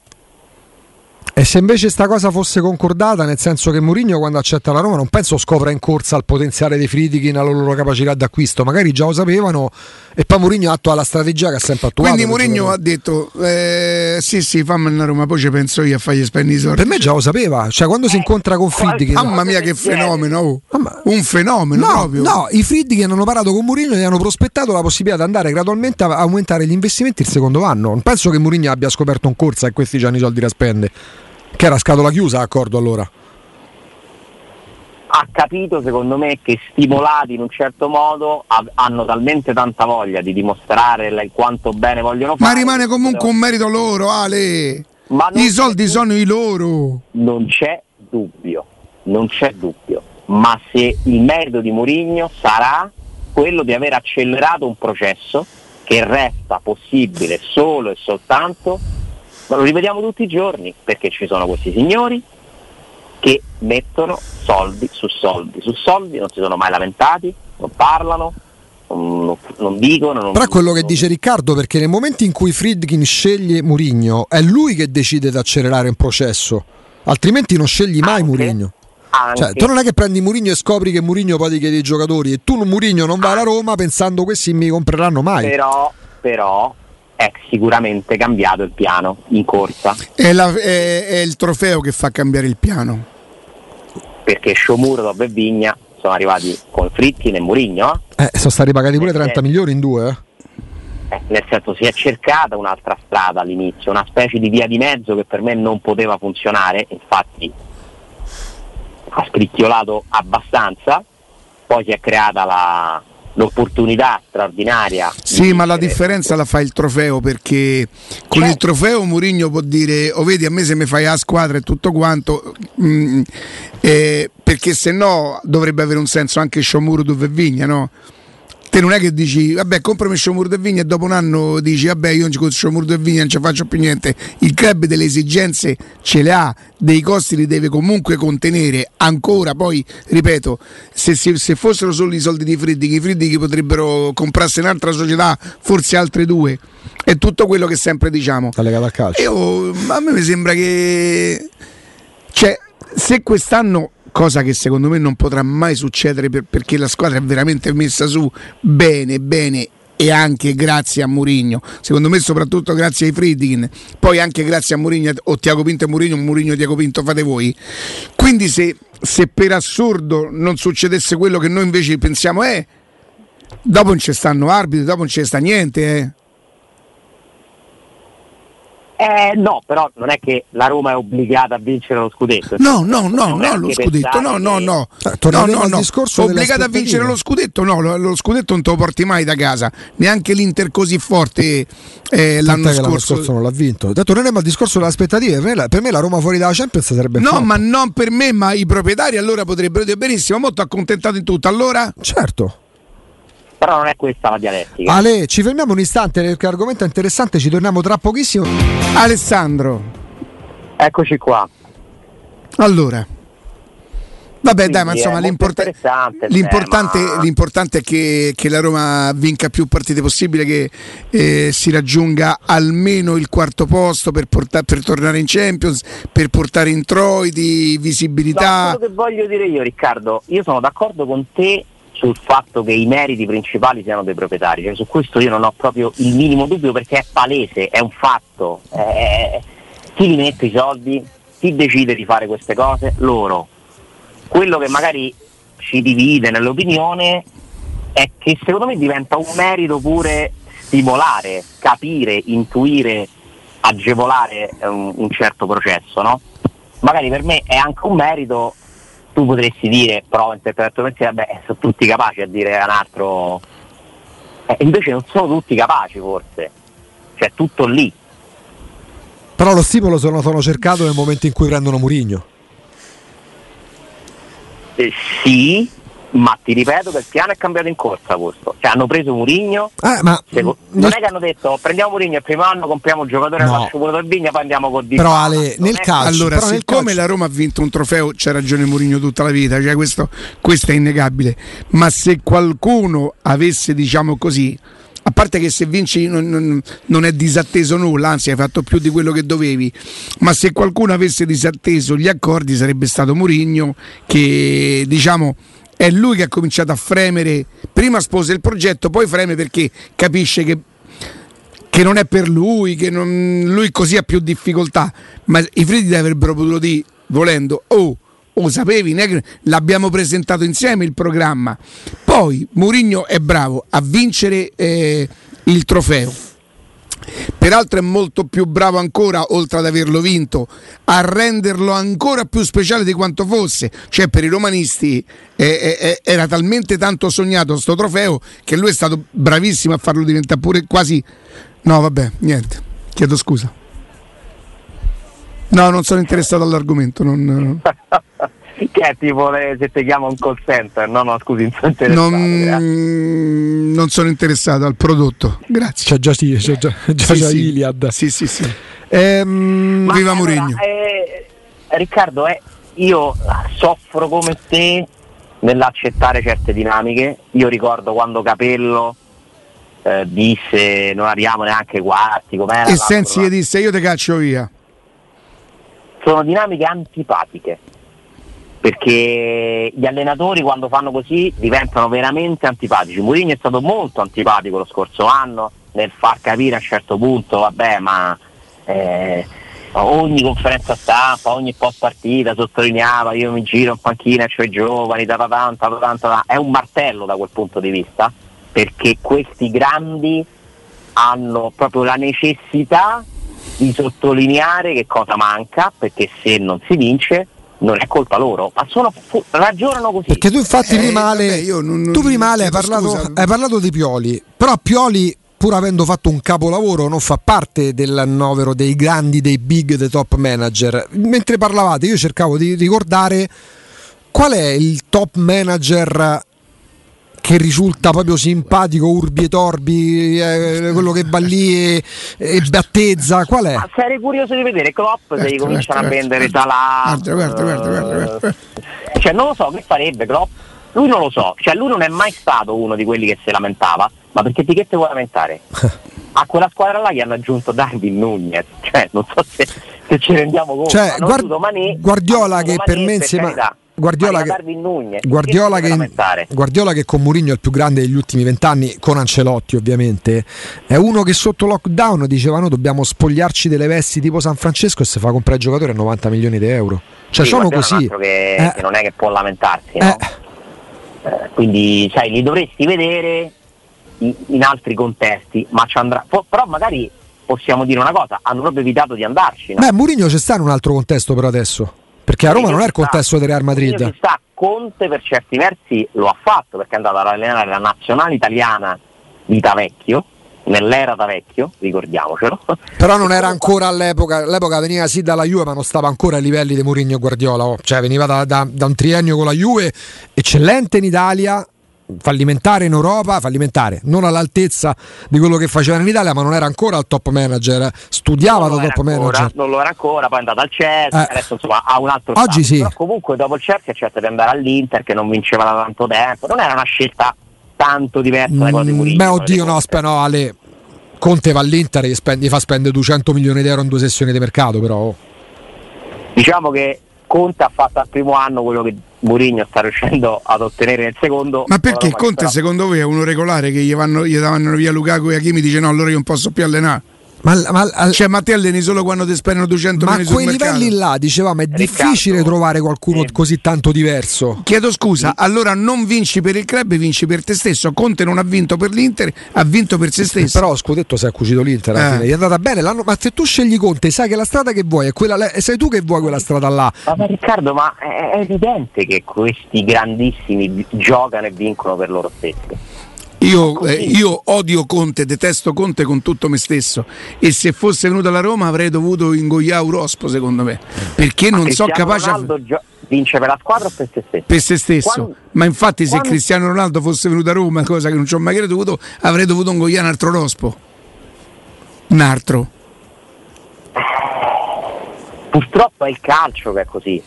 Speaker 3: E se invece sta cosa fosse concordata, nel senso che Mourinho quando accetta la Roma non penso scopra in corsa il potenziale dei Friedkin, la loro capacità d'acquisto, magari già lo sapevano e poi Mourinho attua la strategia che ha sempre attuato.
Speaker 1: Quindi Mourinho ha detto eh, sì sì fammi una Roma, poi ci penso io a fargli spendere i soldi.
Speaker 3: Per me già lo sapeva, cioè quando si incontra con Friedkin...
Speaker 1: Mamma mia che fenomeno, oh. un fenomeno
Speaker 3: no,
Speaker 1: proprio.
Speaker 3: No, i Friedkin hanno parlato con Mourinho e gli hanno prospettato la possibilità di andare gradualmente a aumentare gli investimenti il secondo anno. Non penso che Mourinho abbia scoperto in corsa e questi già hanno i soldi da spendere. Che era scatola chiusa, accordo allora?
Speaker 2: Ha capito secondo me che stimolati in un certo modo hanno talmente tanta voglia di dimostrare quanto bene vogliono fare.
Speaker 1: Ma rimane comunque un merito loro, Ale. I soldi sono i loro.
Speaker 2: Non c'è dubbio, non c'è dubbio. Ma se il merito di Mourinho sarà quello di aver accelerato un processo che resta possibile solo e soltanto ma lo rivediamo tutti i giorni perché ci sono questi signori che mettono soldi su soldi su soldi, non si sono mai lamentati, non parlano, non, non dicono. Non,
Speaker 3: Però è quello che dice Riccardo, perché nel momento in cui Friedkin sceglie Murigno, è lui che decide di accelerare un processo, altrimenti non scegli mai Murigno. Cioè, tu non è che prendi Murigno e scopri che Murigno poi ti chiede i giocatori e tu Murigno non vai alla Roma pensando questi mi compreranno mai.
Speaker 2: Però, però è sicuramente cambiato il piano in corsa.
Speaker 1: È, la, è, è il trofeo che fa cambiare il piano.
Speaker 2: Perché Sciomuro e Vigna sono arrivati con Fritkin e Murigno.
Speaker 3: Eh, sono stati pagati pure 30 milioni in due.
Speaker 2: Eh? Eh, nel senso si è cercata un'altra strada all'inizio, una specie di via di mezzo che per me non poteva funzionare, infatti ha scricchiolato abbastanza, poi si è creata la, l'opportunità straordinaria.
Speaker 1: Sì, ma la differenza la fa il trofeo perché con certo. il trofeo Mourinho può dire, o oh, vedi a me se mi fai la squadra e tutto quanto, mm, eh, perché se no dovrebbe avere un senso anche Sciomuro dove Vigna, no? Te non è che dici vabbè comprami Sciomurdo e Vigna e dopo un anno dici vabbè io con Sciomurdo e Vigna non ci faccio più niente. Il club delle esigenze ce le ha dei costi li deve comunque contenere ancora. Poi ripeto se, se, se fossero solo i soldi di Friddi i Friddi potrebbero comprarsi un'altra società forse altre due. È tutto quello che sempre diciamo.
Speaker 3: Legato al calcio.
Speaker 1: Io, a me mi sembra che cioè se quest'anno cosa che secondo me non potrà mai succedere per, perché la squadra è veramente messa su bene, bene e anche grazie a Mourinho. Secondo me soprattutto grazie ai Friedkin, poi anche grazie a Mourinho o Tiago Pinto e Mourinho, Mourinho Tiago Pinto fate voi. Quindi se, se, per assurdo non succedesse quello che noi invece pensiamo è eh, dopo non ci stanno arbitri, dopo non ci sta niente, eh.
Speaker 2: Eh, no, però non è che la Roma è obbligata a vincere lo scudetto.
Speaker 1: No, no, no, no, lo scudetto, no, no, no.
Speaker 3: Eh, no, no, no.
Speaker 1: Obbligata a vincere lo scudetto, no, lo, lo, scudetto non te lo porti mai da casa. Neanche l'Inter così forte eh, l'anno scorso.
Speaker 3: l'anno scorso. non l'ha vinto. Detto, non è ma il discorso delle aspettative. Per me, per me, la Roma fuori dalla Champions sarebbe
Speaker 1: No,
Speaker 3: fatto.
Speaker 1: ma non per me, ma i proprietari allora potrebbero dire benissimo, molto accontentato in tutto. Allora?
Speaker 3: Certo
Speaker 2: però non è questa la dialettica.
Speaker 3: Ale, ci fermiamo un istante perché l'argomento è interessante, ci torniamo tra pochissimo.
Speaker 1: Alessandro.
Speaker 2: Eccoci qua.
Speaker 1: Allora. Vabbè, dai, ma insomma, l'importa- l'importante, l'importante, è che, che, la Roma vinca più partite possibile, che eh, si raggiunga almeno il quarto posto per, porta- per, tornare in Champions, per portare introiti, visibilità.
Speaker 2: No, quello che voglio dire io, Riccardo, io sono d'accordo con te sul fatto che i meriti principali siano dei proprietari, cioè, su questo io non ho proprio il minimo dubbio perché è palese, è un fatto. Eh, chi li mette i soldi? Chi decide di fare queste cose? Loro. Quello che magari ci divide nell'opinione è che secondo me diventa un merito pure stimolare, capire, intuire, agevolare un, un certo processo, no? Magari per me è anche un merito tu potresti dire, prova a interpretare vabbè, sono tutti capaci a dire un altro. Eh, invece non sono tutti capaci forse. Cioè tutto lì.
Speaker 3: Però lo stimolo sono, sono cercato nel momento in cui prendono Murigno.
Speaker 2: Eh, sì, ma ti ripeto che il piano è cambiato in corsa questo. Cioè hanno preso Murigno.
Speaker 3: Ah, ma
Speaker 2: non è che hanno detto prendiamo Murigno il primo anno, compriamo un giocatore no. quello del Vigna, poi andiamo con Di
Speaker 3: Però Ale, nel calcio,
Speaker 1: allora,
Speaker 3: però
Speaker 1: siccome
Speaker 3: calcio...
Speaker 1: la Roma ha vinto un trofeo, c'è ragione Murigno tutta la vita, cioè questo, questo è innegabile. Ma se qualcuno avesse, diciamo così, a parte che se vinci non, non, non, è disatteso nulla, anzi hai fatto più di quello che dovevi, ma se qualcuno avesse disatteso gli accordi sarebbe stato Murigno che diciamo è lui che ha cominciato a fremere, prima sposa il progetto, poi freme perché capisce che, che non è per lui, che non, lui così ha più difficoltà, ma i Fritti avrebbero potuto dire, volendo, oh, oh sapevi, l'abbiamo presentato insieme il programma. Poi Mourinho è bravo a vincere eh, il trofeo Peraltro è molto più bravo ancora, oltre ad averlo vinto, a renderlo ancora più speciale di quanto fosse. Cioè per i romanisti eh, eh, era talmente tanto sognato questo trofeo che lui è stato bravissimo a farlo diventare pure quasi... No, vabbè, niente, chiedo scusa. No, non sono interessato all'argomento. Non...
Speaker 2: che è tipo le, se ti chiama un call center, no, no, scusi, non sono interessato.
Speaker 1: Non, non sono interessato al prodotto, grazie.
Speaker 3: C'è già, sì, c'è già, già, sì, già sì. Iliad.
Speaker 1: Sì, sì, sì. Ehm, viva allora, Mourinho.
Speaker 2: Eh, Riccardo, eh, io soffro come te nell'accettare certe dinamiche. Io ricordo quando Capello eh, disse non arriviamo neanche ai quarti. Com'era,
Speaker 1: e Sensi gli disse io ti caccio via.
Speaker 2: Sono dinamiche antipatiche perché gli allenatori quando fanno così diventano veramente antipatici. Mourinho è stato molto antipatico lo scorso anno nel far capire a un certo punto, vabbè, ma eh, ogni conferenza stampa, ogni post partita sottolineava io mi giro in panchina, cioè giovani, da tanta, da tanta, è un martello da quel punto di vista, perché questi grandi hanno proprio la necessità di sottolineare che cosa manca, perché se non si vince non è colpa loro, ma sono, ragionano così.
Speaker 3: Perché tu infatti eh, prima, Ale, non, tu prima Ale hai, parlato, hai parlato di Pioli, però Pioli pur avendo fatto un capolavoro, non fa parte dell'annovero dei grandi, dei big, dei top manager. Mentre parlavate, io cercavo di ricordare qual è il top manager che risulta proprio simpatico, urbi e torbi, eh, quello che va lì e, e, battezza, qual è?
Speaker 2: Ma sarei curioso di vedere Klopp se gli cominciano a vendere Salah. Guarda, guarda, guarda, Cioè non lo so che farebbe Klopp. Lui non lo so, cioè lui non è mai stato uno di quelli che si lamentava, ma perché di che ti vuoi lamentare? A quella squadra là gli hanno aggiunto Darwin Nunez, cioè non so se, se ci rendiamo conto.
Speaker 3: Cioè, guard- Mané, Guardiola che per me insieme... Per Guardiola che, Guardiola, che, Guardiola che, con Mourinho è il più grande degli ultimi vent'anni, con Ancelotti ovviamente, è uno che sotto lockdown diceva noi dobbiamo spogliarci delle vesti tipo San Francesco e si fa comprare il giocatore a 90 milioni di euro. Cioè
Speaker 2: sì,
Speaker 3: sono così.
Speaker 2: Che, eh. che, non è che può lamentarsi, no? eh. Eh, quindi sai, li dovresti vedere in, in altri contesti, ma ci andrà. Però magari possiamo dire una cosa, hanno proprio evitato di andarci. No?
Speaker 3: Beh, Mourinho c'è sta in un altro contesto però adesso. Perché a Roma non è il contesto del Real Madrid.
Speaker 2: Sta, Conte per certi versi lo ha fatto perché è andato ad allenare la nazionale italiana di Tavecchio, nell'era da vecchio, ricordiamocelo.
Speaker 3: Però non era ancora all'epoca, all'epoca veniva sì dalla Juve, ma non stava ancora ai livelli di Mourinho e Guardiola, oh. cioè veniva da, da, da, un triennio con la Juve, eccellente in Italia, fallimentare in Europa, fallimentare, non all'altezza di quello che faceva in Italia, ma non era ancora al top manager, studiava da top
Speaker 2: ancora,
Speaker 3: manager.
Speaker 2: Non lo era ancora, poi è andato al Chelsea, eh. adesso insomma ha un altro
Speaker 3: Oggi
Speaker 2: stato.
Speaker 3: sì.
Speaker 2: Però comunque dopo il Chelsea ha cercato di andare all'Inter che non vinceva da tanto tempo, non era una scelta tanto diversa da quella di Mourinho.
Speaker 3: Beh, oddio, no, aspetta, no, Ale. Conte va all'Inter e gli fa spendere 200 milioni di euro in due sessioni di mercato, però. Oh.
Speaker 2: Diciamo che Conte ha fatto al primo anno quello che Mourinho sta riuscendo ad ottenere nel secondo.
Speaker 1: Ma perché Conte però... secondo voi è uno regolare che gli, vanno, gli davano via Lukaku e Achimi dice no allora io non posso più allenare? Ma, ma, cioè, ma te alleni solo quando ti spendono 200
Speaker 3: ma
Speaker 1: milioni
Speaker 3: Ma a quei livelli là, dicevamo, è Riccardo, difficile trovare qualcuno sì. così tanto diverso.
Speaker 1: Chiedo scusa, sì. allora non vinci per il club, vinci per te stesso. Conte non ha vinto per l'Inter, ha vinto per se stesso.
Speaker 3: Però Scudetto si è cucito l'Inter alla eh. fine, gli è andata bene l'anno, ma se tu scegli Conte, sai che la strada che vuoi è quella, sei tu che vuoi quella strada là.
Speaker 2: Ma Riccardo, ma è evidente che questi grandissimi giocano e vincono per loro stessi
Speaker 1: Io, eh, io, odio Conte, detesto Conte con tutto me stesso e se fosse venuto alla Roma avrei dovuto ingoiare Urospo secondo me perché non so capace
Speaker 2: Ronaldo gio- vince per la squadra o per se stesso?
Speaker 1: Per se stesso, quando, ma infatti quando... se Cristiano Ronaldo fosse venuto a Roma, cosa che non ci ho mai creduto, avrei dovuto ingoiare un altro Rospo. Un altro.
Speaker 2: Purtroppo è il calcio che è così.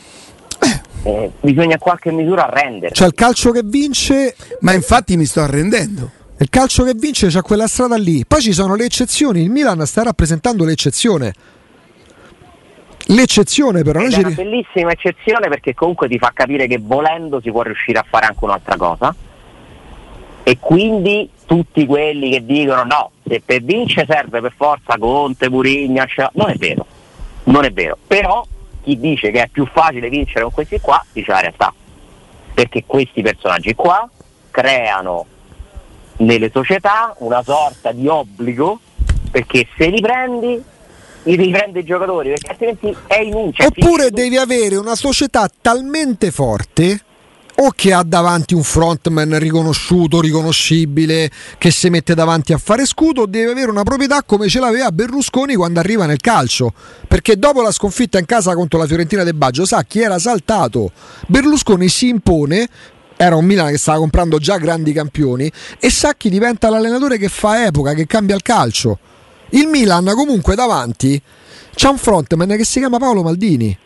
Speaker 2: Eh, bisogna in qualche misura arrendere.
Speaker 3: Cioè il calcio che vince.
Speaker 1: Ma infatti mi sto arrendendo.
Speaker 3: Il calcio che vince c'è quella strada lì. Poi ci sono le eccezioni. Il Milan sta rappresentando l'eccezione. L'eccezione però.
Speaker 2: È una bellissima eccezione perché comunque ti fa capire che volendo si può riuscire a fare anche un'altra cosa. E quindi tutti quelli che dicono no, se per vincere serve per forza Conte, Murigna, non è vero. Non è vero. Però chi dice che è più facile vincere con questi qua dice la realtà. Perché questi personaggi qua creano nelle società una sorta di obbligo perché se li prendi li riprende i giocatori perché altrimenti è inutile.
Speaker 3: Oppure devi avere una società talmente forte o che ha davanti un frontman riconosciuto, riconoscibile, che si mette davanti a fare scudo, deve avere una proprietà come ce l'aveva Berlusconi quando arriva nel calcio. Perché dopo la sconfitta in casa contro la Fiorentina del Baggio, sa chi era saltato. Berlusconi si impone. Era un Milan che stava comprando già grandi campioni e sa chi diventa l'allenatore che fa epoca, che cambia il calcio. Il Milan comunque davanti c'ha un frontman che si chiama Paolo Maldini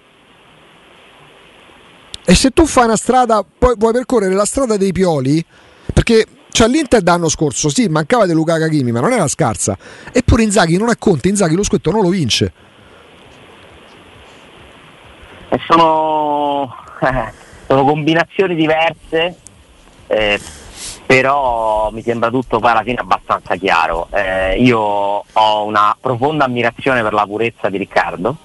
Speaker 3: e se tu fai una strada, poi vuoi percorrere la strada dei Pioli, perché cioè l'Inter d'anno scorso, sì, mancava di Luca Kagimi, ma non era scarsa. Eppure Inzaghi non è Conte, Inzaghi lo scudetto non lo vince.
Speaker 2: E sono, sono combinazioni diverse, eh, però mi sembra tutto poi alla fine abbastanza chiaro. Eh, io ho una profonda ammirazione per la purezza di Riccardo,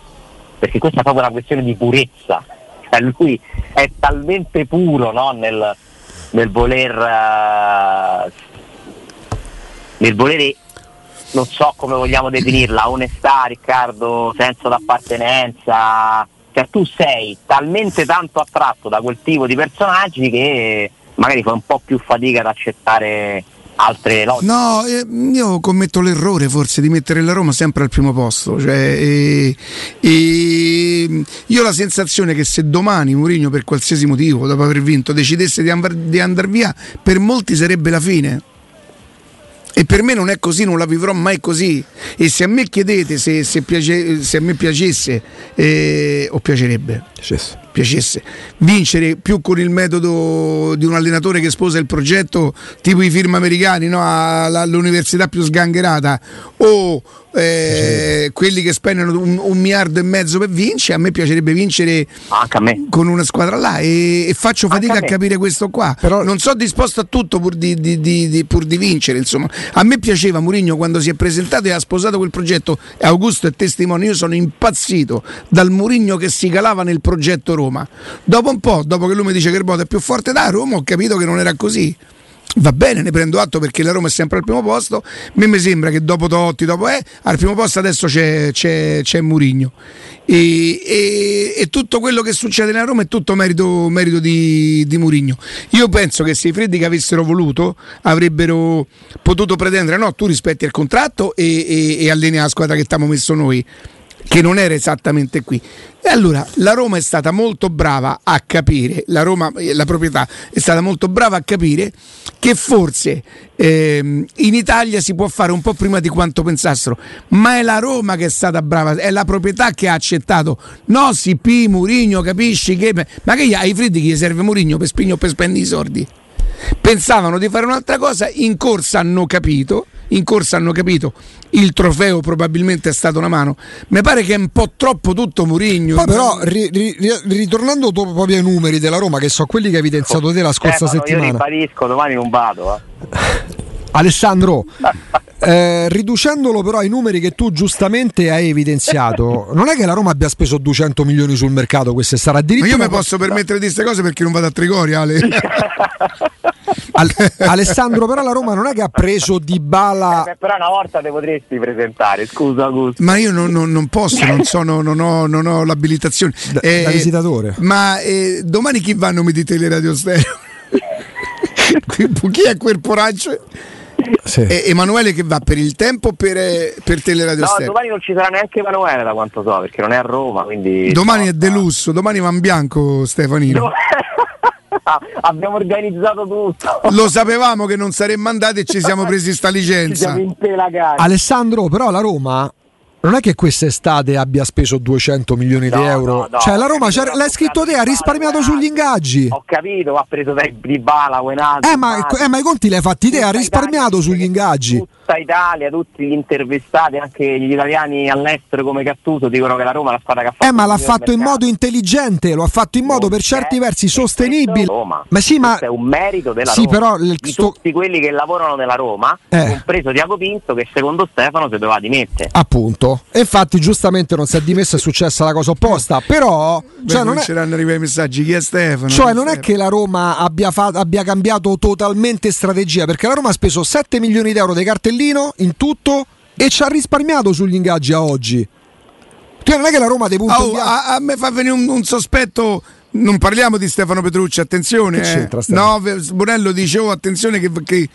Speaker 2: perché questa è proprio una questione di purezza cioè lui è talmente puro no? nel, nel, voler uh, nel volere non so come vogliamo definirla onestà Riccardo senso d'appartenenza cioè tu sei talmente tanto attratto da quel tipo di personaggi che magari fai un po' più fatica ad accettare altre logiche.
Speaker 1: No, eh, io commetto l'errore forse di mettere la Roma sempre al primo posto. Cioè, e, e io ho la sensazione che se domani Mourinho per qualsiasi motivo, dopo aver vinto, decidesse di, andar, di andare via, per molti sarebbe la fine. E per me non è così, non la vivrò mai così. E se a me chiedete se, se, piace, se a me piacesse eh, o piacerebbe, piacesse. piacesse. vincere più con il metodo di un allenatore che sposa il progetto tipo i film americani no? all'università più sgangherata o eh, quelli che spendono un, un, miliardo e mezzo per vincere, a me piacerebbe vincere
Speaker 2: me.
Speaker 1: con una squadra là e, e faccio fatica a, a, capire questo qua. Però non sono disposto a tutto pur di, di, di, pur di vincere. Insomma. A me piaceva Mourinho quando si è presentato e ha sposato quel progetto. Augusto è testimone, io sono impazzito dal Mourinho che si calava nel progetto Roma. Dopo un po', dopo che lui mi dice che il Boto è più forte da Roma, ho capito che non era così va bene, ne prendo atto perché la Roma è sempre al primo posto. A me sembra che dopo Totti, dopo è, al primo posto adesso c'è, c'è, c'è Murigno. E, e, e, tutto quello che succede nella Roma è tutto merito, merito di, di Murigno. Io penso che se i Freddi che avessero voluto avrebbero potuto pretendere, no, tu rispetti il contratto e, e, e alleni la squadra che ti abbiamo messo noi che non era esattamente qui. E allora la Roma è stata molto brava a capire, la, Roma, la proprietà è stata molto brava a capire che forse ehm, in Italia si può fare un po' prima di quanto pensassero, ma è la Roma che è stata brava, è la proprietà che ha accettato. No, CP, Murigno, capisci che... Ma che ai freddi gli serve Murigno per spigno per spendere i soldi? Pensavano di fare un'altra cosa, in corsa hanno capito in corsa hanno capito il trofeo probabilmente è stata una mano. Mi pare che è un po' troppo tutto Murigno.
Speaker 3: Poi però ri, ri, ritornando proprio ai numeri della Roma, che sono quelli che hai evidenziato te la scorsa
Speaker 2: eh,
Speaker 3: settimana. Io
Speaker 2: ribadisco, domani non vado.
Speaker 3: Eh. Alessandro, eh, riducendolo però ai numeri che tu giustamente hai evidenziato, non è che la Roma abbia speso 200 milioni sul mercato quest'estate.
Speaker 1: Addirittura Ma io mi posso permettere di queste cose perché non vado a Trigoria, Ale.
Speaker 3: Al- Alessandro, però la Roma non è che ha preso di bala.
Speaker 2: Eh, però una volta te potresti presentare, scusa Augusto.
Speaker 1: Ma io non, non, non posso, non, sono, non, ho, non ho l'abilitazione.
Speaker 3: Da, eh, da visitatore.
Speaker 1: Ma eh, domani chi vanno mi dite le radio stereo? Chi è quel poraggio? Sì. E Emanuele che va per il tempo per, eh, per Teleradio
Speaker 2: No,
Speaker 1: Stereo?
Speaker 2: domani non ci sarà neanche Emanuele da quanto so, perché non è a Roma, quindi...
Speaker 1: Domani è delusso, domani va in bianco Stefanino.
Speaker 2: No. Abbiamo organizzato tutto.
Speaker 1: Lo sapevamo che non saremmo andati e ci siamo presi sta licenza.
Speaker 3: Alessandro, però la Roma non è che quest'estate abbia speso 200 milioni
Speaker 2: no,
Speaker 3: di euro.
Speaker 2: No, no,
Speaker 3: cioè, la Roma l'hai scritto te, ha risparmiato sugli ingaggi.
Speaker 2: Ho capito, ha preso di Bala, Wenaldo.
Speaker 3: Eh, ma, eh, ma i conti li hai fatti te, ha risparmiato sugli ingaggi.
Speaker 2: Tutta Italia, tutti gli intervistati, anche gli italiani all'estero come Cattuso, dicono che la Roma è la squadra che ha fatto.
Speaker 3: Eh, ma l'ha fatto in modo intelligente, lo ha fatto in modo okay. per certi versi sostenibile.
Speaker 2: Roma.
Speaker 3: Ma sì, ma.
Speaker 2: Questo è un merito della
Speaker 3: sì,
Speaker 2: Roma.
Speaker 3: Però
Speaker 2: il, di sto... tutti quelli che lavorano nella Roma, eh. compreso Diaco Pinto, che secondo Stefano si doveva dimettere.
Speaker 3: Appunto. E infatti, giustamente non si è dimesso, è successa la cosa opposta. Però.
Speaker 1: Beh, cioè, non cominceranno è... arrivare i messaggi. Chi è Stefano?
Speaker 3: Cioè, non
Speaker 1: Stefano?
Speaker 3: è che la Roma abbia, fa... abbia cambiato totalmente strategia, perché la Roma ha speso 7 milioni di euro di cartellino in tutto e ci ha risparmiato sugli ingaggi a oggi. Cioè, non è che la Roma dei punti
Speaker 1: oh, a, a, me fa venire un, un sospetto non parliamo di Stefano Petrucci, attenzione. Eh. No, Bonello dice, oh, attenzione che, che,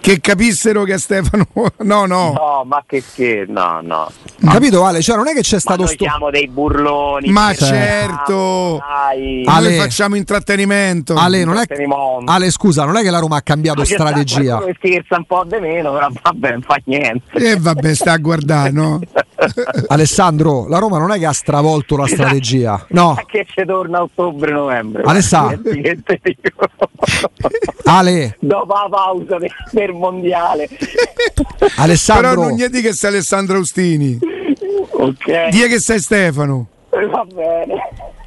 Speaker 1: che, capissero che a Stefano... No, no.
Speaker 2: No, ma che scherzo, no, no.
Speaker 3: Ma... Capito Ale? Cioè non è che c'è stato...
Speaker 2: Ma noi sto... siamo dei burloni.
Speaker 1: Ma certo. Dai. Ale, noi facciamo intrattenimento.
Speaker 3: Ale, non è... Ale, scusa, non è che la Roma ha cambiato strategia.
Speaker 2: Scherza un po' di meno, però vabbè, non fa niente.
Speaker 1: E eh, vabbè, sta a guardare, no?
Speaker 3: Alessandro, la Roma non è che ha stravolto la strategia. No.
Speaker 2: Che ci torna ottobre-novembre.
Speaker 3: Alessandro. Ale.
Speaker 2: Dopo la pausa per mondiale.
Speaker 3: Alessandro.
Speaker 1: Però non gli dica che sei Alessandro Austini.
Speaker 2: Ok.
Speaker 1: Dia che sei Stefano.
Speaker 2: Va bene.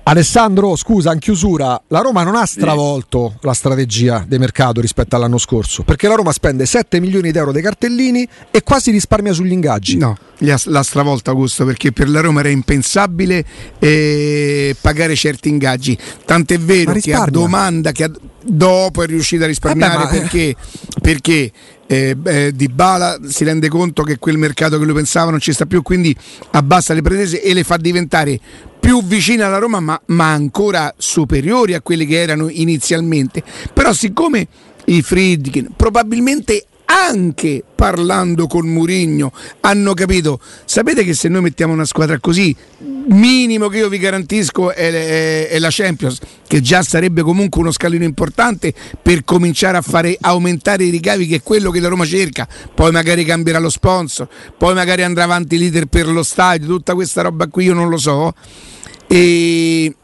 Speaker 3: Alessandro, scusa, in chiusura, la Roma non ha stravolto la strategia di mercato rispetto all'anno scorso, perché la Roma spende 7 milioni di euro dei cartellini e quasi risparmia sugli ingaggi.
Speaker 1: No, l'ha stravolta Augusto, perché per la Roma era impensabile eh, pagare certi ingaggi. Tant'è vero che a domanda che a, dopo è riuscita a risparmiare eh beh, ma... perché, perché eh, eh, Di Bala si rende conto che quel mercato che lui pensava non ci sta più, quindi abbassa le pretese e le fa diventare più vicine alla Roma, ma, ma ancora superiori a quelle che erano inizialmente. Però, siccome i Friedkin probabilmente anche parlando con Murigno hanno capito. Sapete che se noi mettiamo una squadra così minimo che io vi garantisco è, è, è, la Champions che già sarebbe comunque uno scalino importante per cominciare a fare aumentare i ricavi che è quello che la Roma cerca. Poi magari cambierà lo sponsor poi magari andrà avanti leader per lo stadio tutta questa roba qui io non lo so. E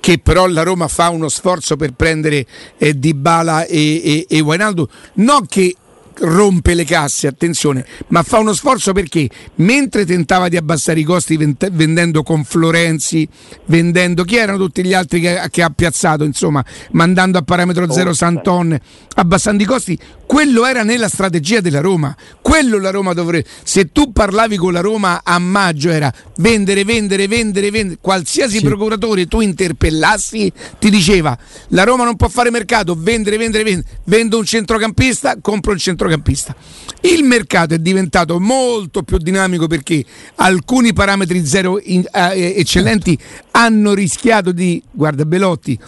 Speaker 1: che però la Roma fa uno sforzo per prendere eh, Dybala e, e, e Wijnaldum. Non che rompe le casse, attenzione, ma fa uno sforzo perché mentre tentava di abbassare i costi vendendo con Florenzi, vendendo chi erano tutti gli altri che, che ha piazzato, insomma, mandando a parametro zero Santon, abbassando i costi, quello era nella strategia della Roma. Quello la Roma dovrebbe. Se tu parlavi con la Roma a maggio era vendere, vendere, vendere, vendere. Qualsiasi sì. procuratore tu interpellassi ti diceva la Roma non può fare mercato, vendere, vendere, vendere. Vendo un centrocampista, compro un centrocampista. Il mercato è diventato molto più dinamico perché alcuni parametri zero in, eh, eccellenti hanno rischiato di, guarda Belotti,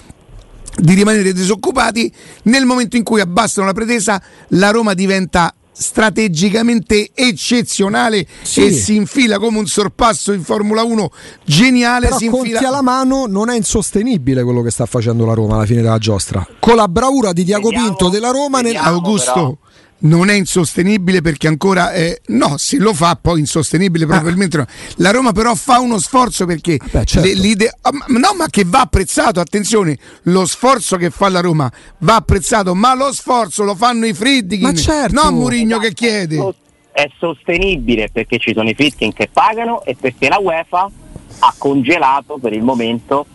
Speaker 1: di rimanere disoccupati. Nel momento in cui abbassano la pretesa, la Roma diventa strategicamente eccezionale sì. e si infila come un sorpasso in Formula 1 geniale.
Speaker 3: Però
Speaker 1: si infila...
Speaker 3: conti alla mano non è insostenibile quello che sta facendo la Roma alla fine della giostra. Con la bravura di Diago vediamo, Pinto della Roma nel...
Speaker 1: Augusto. Però non è insostenibile perché ancora eh, no, se lo fa poi insostenibile probabilmente ah. no. La Roma però fa uno sforzo perché
Speaker 3: Beh, certo.
Speaker 1: le, oh, no, ma che va apprezzato, attenzione, lo sforzo che fa la Roma va apprezzato, ma lo sforzo lo fanno i Friedkin,
Speaker 3: certo.
Speaker 1: non Murigno che chiede.
Speaker 2: È sostenibile perché ci sono i Friedkin che pagano e perché la UEFA ha congelato per il momento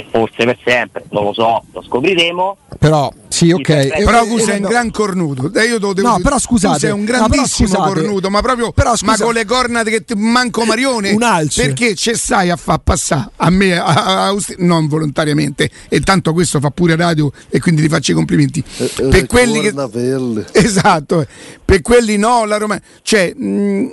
Speaker 2: e forse per sempre, non lo so, lo scopriremo.
Speaker 3: Però sì, ok.
Speaker 1: Però tu sei un gran cornuto. Eh, io te lo devo
Speaker 3: no,
Speaker 1: dire.
Speaker 3: però scusate.
Speaker 1: Tu sei un grandissimo no, cornuto, ma proprio
Speaker 3: però,
Speaker 1: ma con le corna che ti manco Marione.
Speaker 3: un alce.
Speaker 1: Perché ci stai a far passare a me, a, a, a, non volontariamente, e tanto questo fa pure radio e quindi ti faccio i complimenti.
Speaker 4: Eh, eh,
Speaker 1: per quelli che.
Speaker 4: Pelle.
Speaker 1: Esatto, per quelli no, la Roma. Cioè. Mh,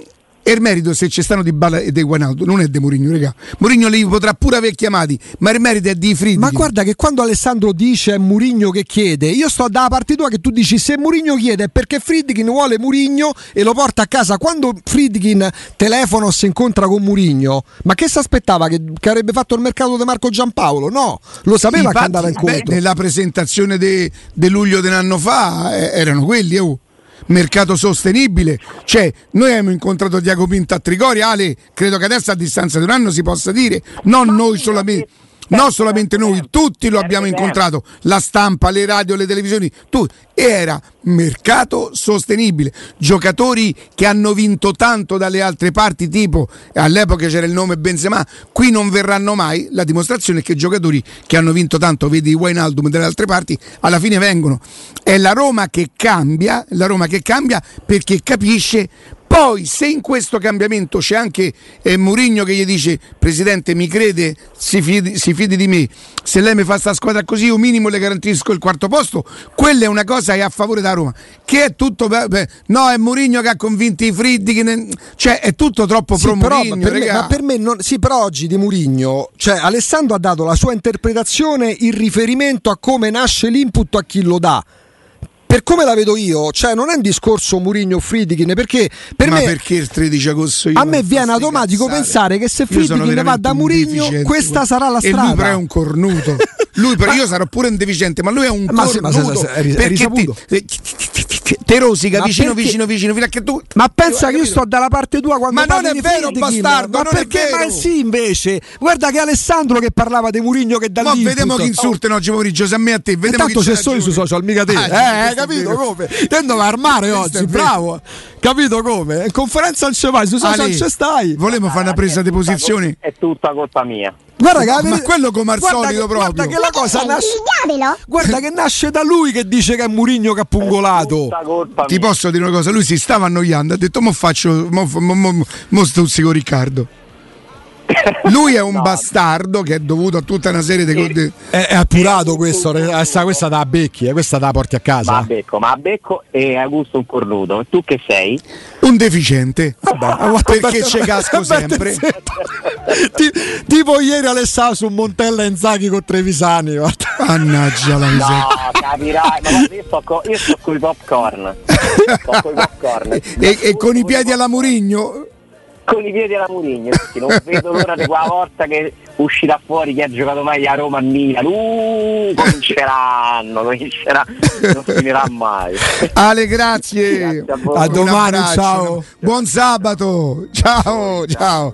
Speaker 1: E il merito se ci stanno di Bala e dei Guanaldo non è di Mourinho, raga. Mourinho li potrà pure aver chiamati, ma il merito è di Friedkin.
Speaker 3: Ma guarda che quando Alessandro dice è Mourinho che chiede, io sto dalla parte tua che tu dici se Mourinho chiede è perché Friedkin vuole Mourinho e lo porta a casa. Quando Friedkin telefona o si incontra con Mourinho, ma che si aspettava che, che, avrebbe fatto il mercato di Marco Giampaolo? No, lo sapeva Infatti, che andava incontro.
Speaker 1: Beh, nella presentazione di luglio dell'anno fa eh, erano quelli, oh mercato sostenibile. Cioè, noi abbiamo incontrato Diaco Pinto a Trigori, Ale, credo che adesso a distanza di un anno si possa dire, non noi solamente non solamente noi, tutti lo abbiamo incontrato, la stampa, le radio, le televisioni, tutti. Era mercato sostenibile, giocatori che hanno vinto tanto dalle altre parti, tipo all'epoca c'era il nome Benzema, qui non verranno mai, la dimostrazione è che giocatori che hanno vinto tanto, vedi Wijnaldum dalle altre parti, alla fine vengono. È la Roma che cambia, la Roma che cambia perché capisce poi se in questo cambiamento c'è anche eh, Murigno che gli dice Presidente mi crede, si fidi, si fidi di me, se lei mi fa sta squadra così io minimo le garantisco il quarto posto, quella è una cosa che è a favore da Roma, che è tutto, beh, no è Murigno che ha convinto i Friddi, ne, cioè è tutto troppo sì, pro Murigno.
Speaker 3: Per me, ma per me, non, sì però oggi di Murigno, cioè Alessandro ha dato la sua interpretazione in riferimento a come nasce l'input a chi lo dà per come la vedo io, cioè non è un discorso Murigno Friedkin perché per
Speaker 1: Ma
Speaker 3: me
Speaker 1: perché il 13 agosto io
Speaker 3: a me viene automatico cazzare. pensare che se Friedkin va da Murigno questa sarà la strada
Speaker 1: e lui però è un cornuto lui però io sarò pure un deficiente ma lui è un ma cornuto sì, ma se, se, se, perché ti, te rosica vicino perché? vicino vicino fino a che tu
Speaker 3: ma pensa che io sto dalla parte tua quando
Speaker 1: ma non è vero bastardo
Speaker 3: ma perché ma sì invece guarda che Alessandro che parlava di Murigno che da lì
Speaker 1: ma vediamo chi insultano oggi pomeriggio se a me a te vediamo
Speaker 3: tanto c'è solo sui social mica te ah, eh capito come? Tendo a armare oggi, bravo. Capito come? In conferenza non ci vai, su social ci stai.
Speaker 1: Volevo fare una presa di posizione.
Speaker 2: È tutta colpa mia.
Speaker 3: Guarda che
Speaker 1: ma quello come al solito
Speaker 3: che,
Speaker 1: proprio.
Speaker 3: Guarda che la cosa nasce. Guarda che nasce da lui che dice che è Murigno che ha pungolato.
Speaker 1: Ti posso dire una cosa, lui si stava annoiando, ha detto mo faccio mo, mo, mo, mo stuzzico Riccardo. Lui è un no. bastardo che è dovuto a tutta una serie di cose.
Speaker 3: È, è, appurato questo, questa, questa da becchi, eh, questa da porti a casa.
Speaker 2: Ma a becco, ma a becco e Augusto un cornuto. Tu che sei?
Speaker 1: Un deficiente. Vabbè, perché c'è casco sempre.
Speaker 3: tipo ieri Alessà su Montella e Inzaghi con Trevisani.
Speaker 1: Mannaggia la miseria.
Speaker 2: No, capirai, ma io sto, co- io sto con i popcorn. Sto
Speaker 1: con i popcorn. e, e con i piedi alla Murigno?
Speaker 2: Con i piedi alla Murigno non vedo l'ora di quella volta che uscirà fuori chi ha giocato mai a Roma a Milan. Uh, cominceranno comincerà non finirà mai.
Speaker 1: Ale grazie, grazie
Speaker 3: a, a domani ciao.
Speaker 1: Buon sabato. Ciao ciao